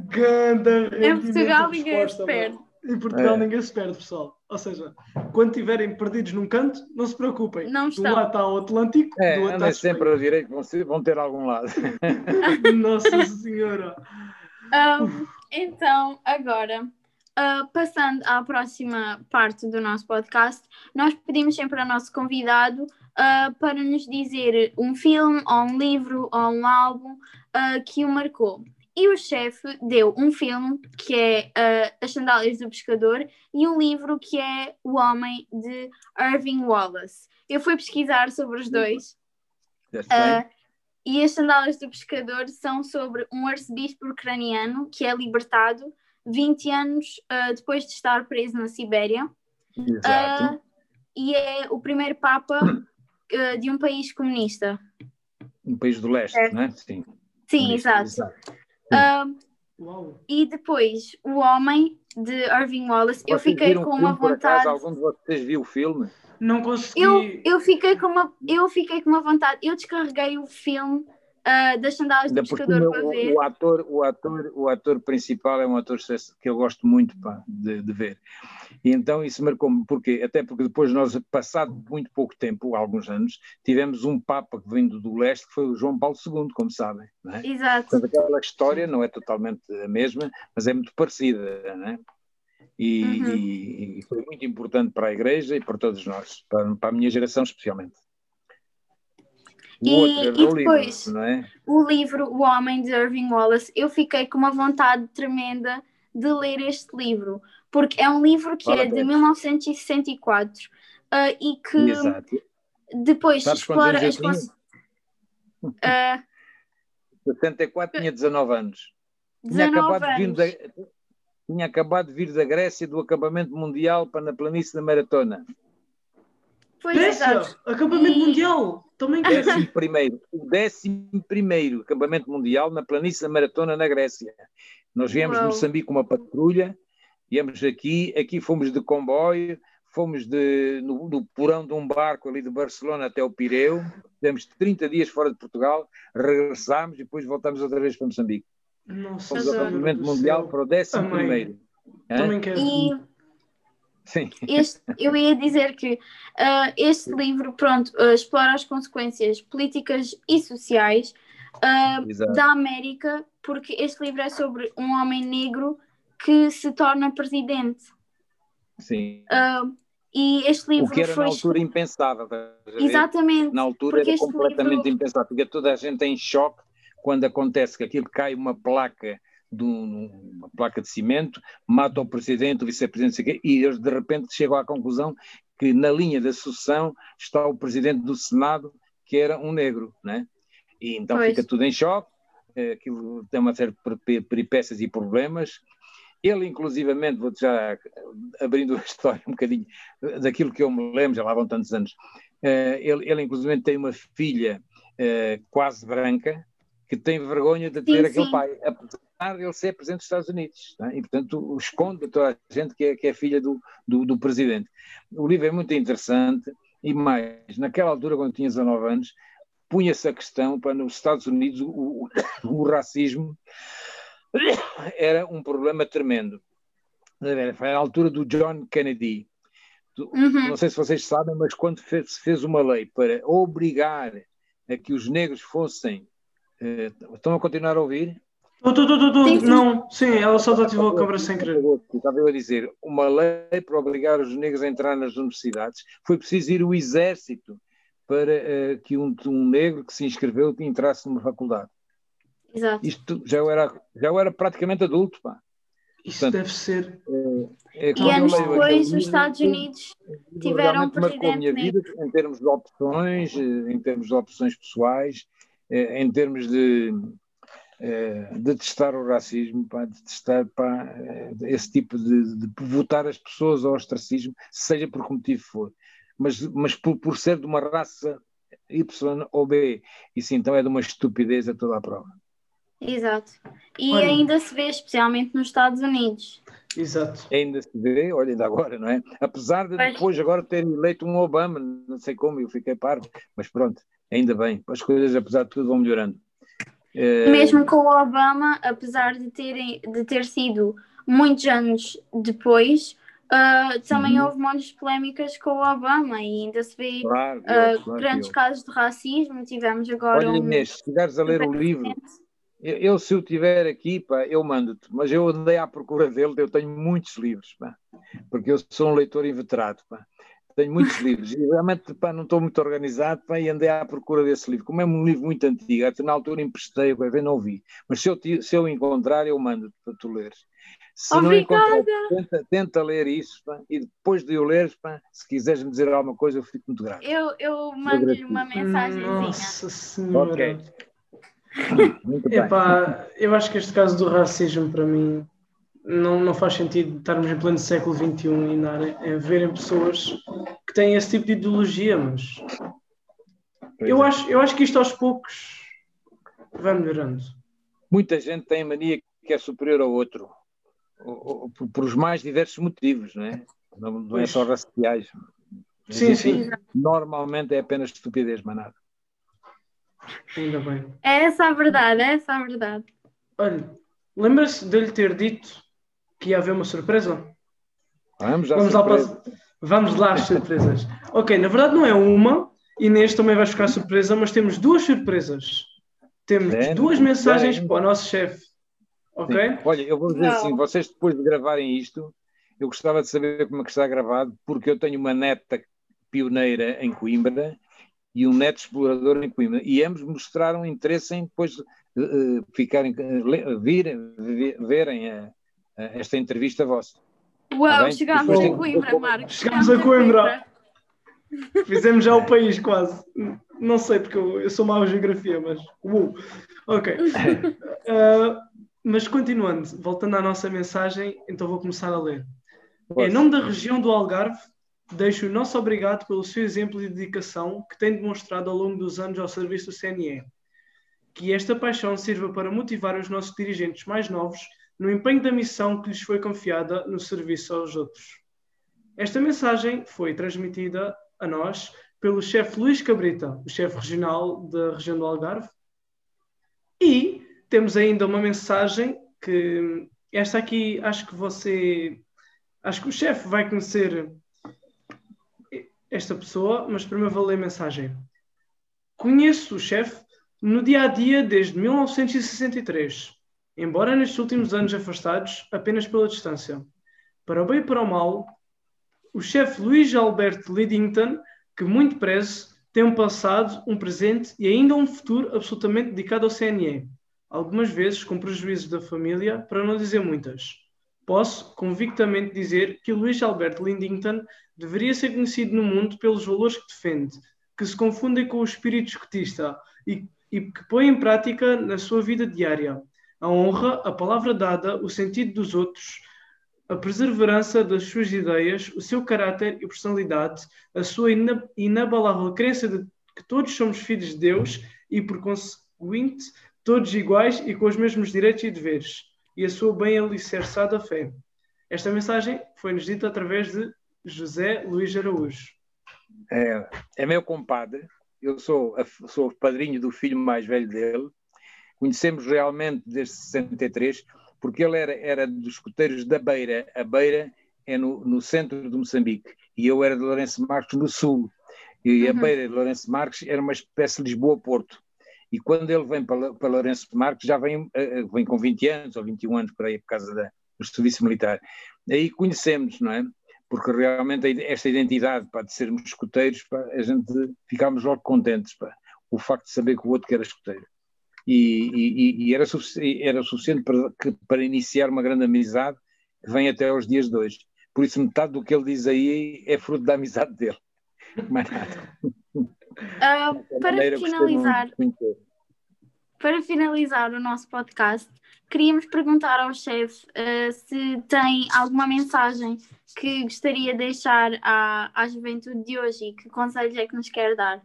Ganda em Portugal ninguém se perde. Em Portugal é. ninguém se perde, pessoal. Ou seja, quando estiverem perdidos num canto, não se preocupem. Não estão. Do lado está o Atlântico, é, do outro está sempre a direito, vão, vão ter algum lado. [LAUGHS] Nossa Senhora! Um, então, agora, uh, passando à próxima parte do nosso podcast, nós pedimos sempre ao nosso convidado uh, para nos dizer um filme, ou um livro, ou um álbum uh, que o marcou. E o chefe deu um filme que é uh, As Sandálias do Pescador e um livro que é O Homem de Irving Wallace. Eu fui pesquisar sobre os dois. Uh, e As Sandálias do Pescador são sobre um arcebispo ucraniano que é libertado 20 anos uh, depois de estar preso na Sibéria. Exato. e é o primeiro Papa [CLEARS THROAT] de um país comunista. Um país do leste, é. não é? Sim. Sim, exato. exato. Um, e depois, O Homem, de Irving Wallace, vocês eu fiquei com uma vontade. algum de vocês viu o filme? Não consegui. Eu, eu, fiquei com uma, eu fiquei com uma vontade. Eu descarreguei o filme uh, das sandálias do pescador para ver. O ator, o, ator, o ator principal é um ator que eu gosto muito pá, de, de ver. E então isso marcou-me, porque até porque depois nós, passado muito pouco tempo, alguns anos, tivemos um Papa que vindo do leste, que foi o João Paulo II, como sabem. É? Exato. Portanto, aquela história não é totalmente a mesma, mas é muito parecida, não é? E, uhum. e, foi muito importante para a Igreja e para todos nós, para, para a minha geração especialmente. O e, e depois, livro, é? o livro O Homem de Irving Wallace, eu fiquei com uma vontade tremenda de ler este livro, porque é um livro que é de 1964 uh, ah, e que Exato. depois Sabes explora as cons... uh, 64 tinha 19 anos. 19 tinha acabado, anos. De vir da, tinha acabado de vir da Grécia do acampamento mundial para na planície da maratona. Pois Grécia, acampamento e... mundial. Também [LAUGHS] décimo primeiro, o décimo primeiro acampamento mundial na planície da Maratona na Grécia. Nós viemos Uau. de Moçambique com uma patrulha, viemos aqui, aqui fomos de comboio, fomos de, no, no, porão de um barco ali de Barcelona até o Pireu, tivemos 30 dias fora de Portugal, regressámos e depois voltámos outra vez para Moçambique. Nossa, fomos ao acampamento mundial para o décimo primeiro. Também quero. E Sim. Este, eu ia dizer que uh, este livro, pronto, uh, explora as consequências políticas e sociais uh, da América, porque este livro é sobre um homem negro que se torna presidente. Sim. e este livro o que era foi... na altura impensável. Exatamente. Na altura era completamente livro... impensável, porque toda a gente em choque quando acontece que aquilo cai uma placa de uma placa de cimento, mata o presidente, o vice-presidente, e eles de repente chegam à conclusão que na linha da sucessão está o presidente do Senado, que era um negro, né? E então pois. fica tudo em choque, eh, aquilo tem uma série de peripécias e problemas, Ele, inclusivamente, vou já abrindo [LAUGHS] a história um bocadinho daquilo que eu me lembro, já lá vão tantos anos, uh, ele, ele, inclusivamente, tem uma filha uh, quase branca que tem vergonha de ter sim, aquele sim. pai, ele ser presidente dos Estados Unidos. É? E, portanto, esconde a toda a gente que é, que é filha do, do, do presidente. O livro é muito interessante e mais, naquela altura, quando tinha 19 anos, punha-se a questão para nos Estados Unidos o, o, [COUGHS] racismo era um problema tremendo. Foi a altura do John Kennedy. Uhum. Não sei se vocês sabem, mas quando se fez, fez uma lei para obrigar a que os negros fossem. Uh, estão a continuar a ouvir? Tu, tu, tu, tu, não, sim, ela só ativou a câmara sem querer. Estava a dizer, uma lei para obrigar os negros a entrar nas universidades, foi preciso ir o exército para uh, que um, um negro que se inscreveu entrasse numa faculdade. Exato. Isto já eu era, já eu era praticamente adulto, pá. Isso Portanto, deve ser. É, é e anos depois, os Estados Unidos tiveram um presidente marcou a minha vida em termos de opções, eh, em termos de opções pessoais, em termos de, eh, de testar o racismo, pá, de testar pá, esse tipo de, de votar as pessoas ao ostracismo, seja por que motivo for. Mas, mas por, por ser de uma raça Y ou B. Isso então é de uma estupidez a toda a prova. Exato. E olha, ainda se vê, especialmente nos Estados Unidos. Exato. Ainda se vê, olha, ainda agora, não é? Apesar de depois agora ter eleito um Obama, não sei como, eu fiquei parvo, mas pronto, ainda bem, as coisas, apesar de tudo, vão melhorando. É... Mesmo com o Obama, apesar de, terem, de ter sido muitos anos depois, uh, também uhum. houve muitas polémicas com o Obama e ainda se vê claro, uh, claro, grandes casos de racismo. Tivemos agora. Olha, Inês, se estiveres a ler o livro eu, eu, se o tiver aqui, pá, eu mando-te, mas eu andei à procura dele, eu tenho muitos livros, pá, porque eu sou um leitor inveterado, pá. Tenho muitos livros e realmente pá, não estou muito organizado pá, e andei à procura desse livro. Como é um livro muito antigo, até na altura emprestei, ver, não vi. Mas se eu, se eu encontrar, eu mando-te para tu leres. Se Obrigada. não encontrar, tenta, tenta ler isso pá, e depois de eu ler, pá, se quiseres me dizer alguma coisa, eu fico muito grato. Eu, eu mando-lhe uma mensagenzinha. Nossa Senhora. Ok. Epá, eu acho que este caso do racismo para mim não, não faz sentido estarmos em pleno século XXI e não, é, verem pessoas que têm esse tipo de ideologia, mas eu é. acho, eu acho que isto aos poucos vai melhorando. Muita gente tem mania que é superior ao outro, por os mais diversos motivos, não é? Não, não é só raciais. Sim, sim. Normalmente é apenas estupidez, mas nada. Ainda bem. É essa a verdade, é essa a verdade. Olha, lembra-se dele ter dito que ia haver uma surpresa? Vamos, Vamos lá para... Vamos lá às surpresas. ok, na verdade não é uma, e neste também vai ficar surpresa, mas temos duas surpresas. Temos é, duas mensagens para o nosso chefe. Ok? Sim. Olha, eu vou dizer não. assim: vocês depois de gravarem isto, eu gostava de saber como é que está gravado, porque eu tenho uma neta pioneira em Coimbra e um neto explorador em Coimbra. E ambos mostraram interesse em depois uh, ficarem, uh, virem, verem a esta entrevista vossa. Uau, tá chegámos a Coimbra, Marcos. Chegámos a Coimbra. Fizemos já o país quase. Não sei porque eu, eu sou mau a geografia, mas. Uh, ok. Uh, [LAUGHS] mas continuando, voltando à nossa mensagem, então vou começar a ler. Em nome da região do Algarve, Deixo o nosso obrigado pelo seu exemplo de dedicação que tem demonstrado ao longo dos anos ao serviço do CNE. Que esta paixão sirva para motivar os nossos dirigentes mais novos no empenho da missão que lhes foi confiada no serviço aos outros. Esta mensagem foi transmitida a nós pelo chefe Luís Cabrita, o chefe regional da região do Algarve. E temos ainda uma mensagem que esta aqui acho que você acho que o chefe vai conhecer esta pessoa, mas primeiro vou ler a mensagem. Conheço o chefe no dia a dia desde 1963, embora nestes últimos anos afastados apenas pela distância. Para o bem e para o mal, o chefe Luís Alberto Lidington, que muito prezo, tem um passado, um presente e ainda um futuro absolutamente dedicado ao CNE, algumas vezes com prejuízo da família, para não dizer muitas. Posso convictamente dizer que o Luís Alberto Lidington deveria ser conhecido no mundo pelos valores que defende, que se confundem com o espírito escutista e, e que põe em prática na sua vida diária. A honra, a palavra dada, o sentido dos outros, a perseverança das suas ideias, o seu caráter e personalidade, a sua ina- inabalável crença de que todos somos filhos de Deus e, por conseguinte, todos iguais e com os mesmos direitos e deveres, e a sua bem alicerçada fé. Esta mensagem foi-nos dita através de José Luís Araújo. É, é meu compadre, eu sou, sou padrinho do filho mais velho dele. Conhecemos realmente desde 63, porque ele era, era dos escuteiros da Beira. A Beira é no, no centro de Moçambique e eu era de Lourenço Marques, no sul. E a Uhum. Beira de Lourenço Marques era uma espécie de Lisboa-Porto. E quando ele vem para, para Lourenço Marques, já vem, eh, eh, vem com 20 anos ou 21 anos por aí, por causa da, do serviço militar. Aí conhecemos, não é? Porque realmente a esta identidade pá, de sermos escuteiros, pá, a gente ficámos logo contentes. Pá, o facto de saber que o outro que era escuteiro. E, e- e era, sufici- era suficiente para, que- para iniciar uma grande amizade que vem até aos dias de hoje. Por isso, metade do que ele diz aí é fruto da amizade dele. [LAUGHS] Mais nada. De para finalizar, muito para finalizar o nosso podcast, queríamos perguntar ao chefe ah, se tem alguma mensagem que gostaria de deixar à, à juventude de hoje e que conselhos é que nos quer dar.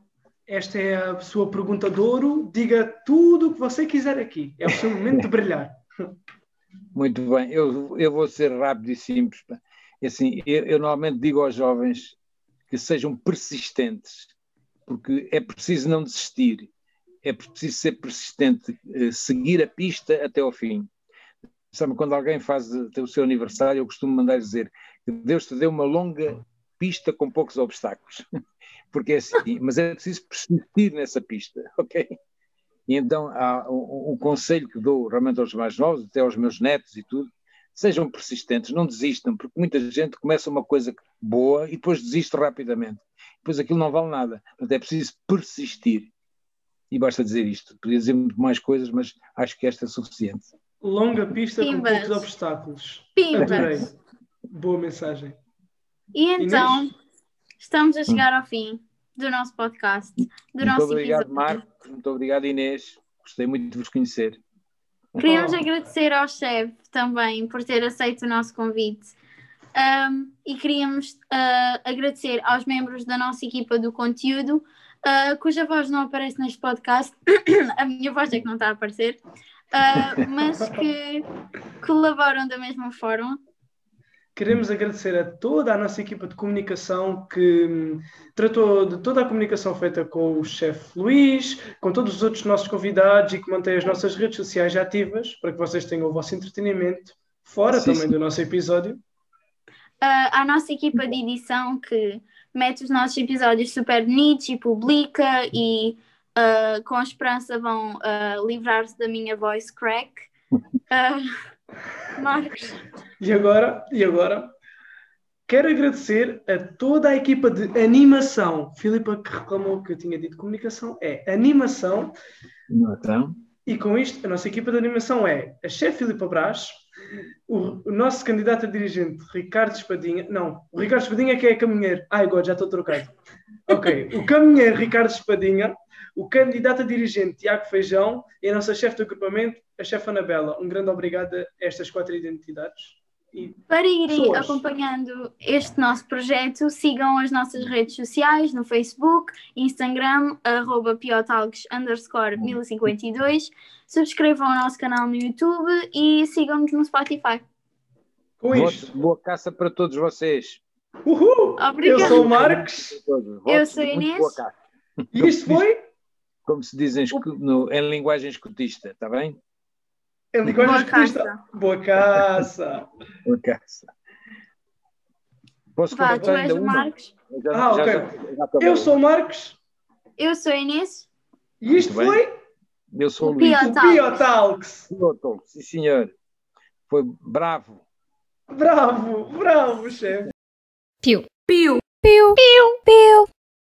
Esta é a sua pergunta de ouro. Diga tudo o que você quiser aqui. É o seu momento de brilhar. [LAUGHS] Muito bem, eu, eu vou ser rápido e simples. Assim, eu, eu normalmente digo aos jovens que sejam persistentes, porque é preciso não desistir, é preciso ser persistente, eh, seguir a pista até ao fim. Sabe, quando alguém faz eh, o seu aniversário, eu costumo mandar dizer que Deus te deu uma longa pista com poucos obstáculos, [LAUGHS] porque é assim, mas é preciso persistir nessa pista, [LAUGHS] ok? E então há um, um conselho que dou realmente aos mais novos, até aos meus netos e tudo, sejam persistentes, não desistam, porque muita gente começa uma coisa boa e depois desiste rapidamente. Depois aquilo não vale nada. Portanto, é preciso persistir. E basta dizer isto. Podia dizer muito mais coisas, mas acho que esta é suficiente. Longa pista com Pimbas. poucos obstáculos. Pimbas. Adorei. Boa mensagem. E então, Inês? Estamos a chegar ao fim do nosso podcast, do muito nosso obrigado, episódio. Marcos. Muito obrigado, Inês. Gostei muito de vos conhecer. Queríamos Oh. agradecer ao chefe também por ter aceito o nosso convite. Um, e queríamos uh, agradecer aos membros da nossa equipa do conteúdo, uh, cuja voz não aparece neste podcast, [COUGHS] a minha voz é que não está a aparecer, uh, mas que colaboram da mesma forma. Queremos agradecer a toda a nossa equipa de comunicação que hum, tratou de toda a comunicação feita com o chefe Luís, com todos os outros nossos convidados e que mantém as nossas redes sociais ativas para que vocês tenham o vosso entretenimento fora Sim, também sim. do nosso episódio. Uh, à nossa equipa de edição que mete os nossos episódios super bonitos e publica e uh, com a esperança vão uh, livrar-se da minha voice crack. Uh, Marcos, E agora, e agora, quero agradecer a toda a equipa de animação. Filipa que reclamou que eu tinha dito comunicação, é animação. Então, E com isto, a nossa equipa de animação é a chefe Filipa Brás, o, o nosso candidato a dirigente Ricardo Espadinha. Não, o Ricardo Espadinha que é caminheiro. Ai, God, já estou trocado. Ok, o caminheiro Ricardo Espadinha, o candidato a dirigente Tiago Feijão e a nossa chefe do agrupamento, a chefe Anabela. Um grande obrigado a estas quatro identidades. E para irem Pessoas. acompanhando este nosso projeto, sigam as nossas redes sociais no Facebook, Instagram, arroba piotalks underscore 1052, subscrevam o nosso canal no YouTube e sigam-nos no Spotify. com isto, boa caça para todos vocês. uhul! Eu sou o Marcos. Eu sou muito Inês. e isto foi Como se diz em, escu- no- em linguagem escutista, está bem? a linguagem Boa escutista. caça. Boa caça! [LAUGHS] Boa caça. Posso Vá, contar tu és o? Marcos, Já- Ah, já- ok. já-. Eu sou o Marcos eu sou a Inês. e isto foi Eu sou o O Luís. Pio- Sim, senhor. Foi bravo. Bravo, bravo, chefe. Piu. Piu, Piu. Piu. Piu.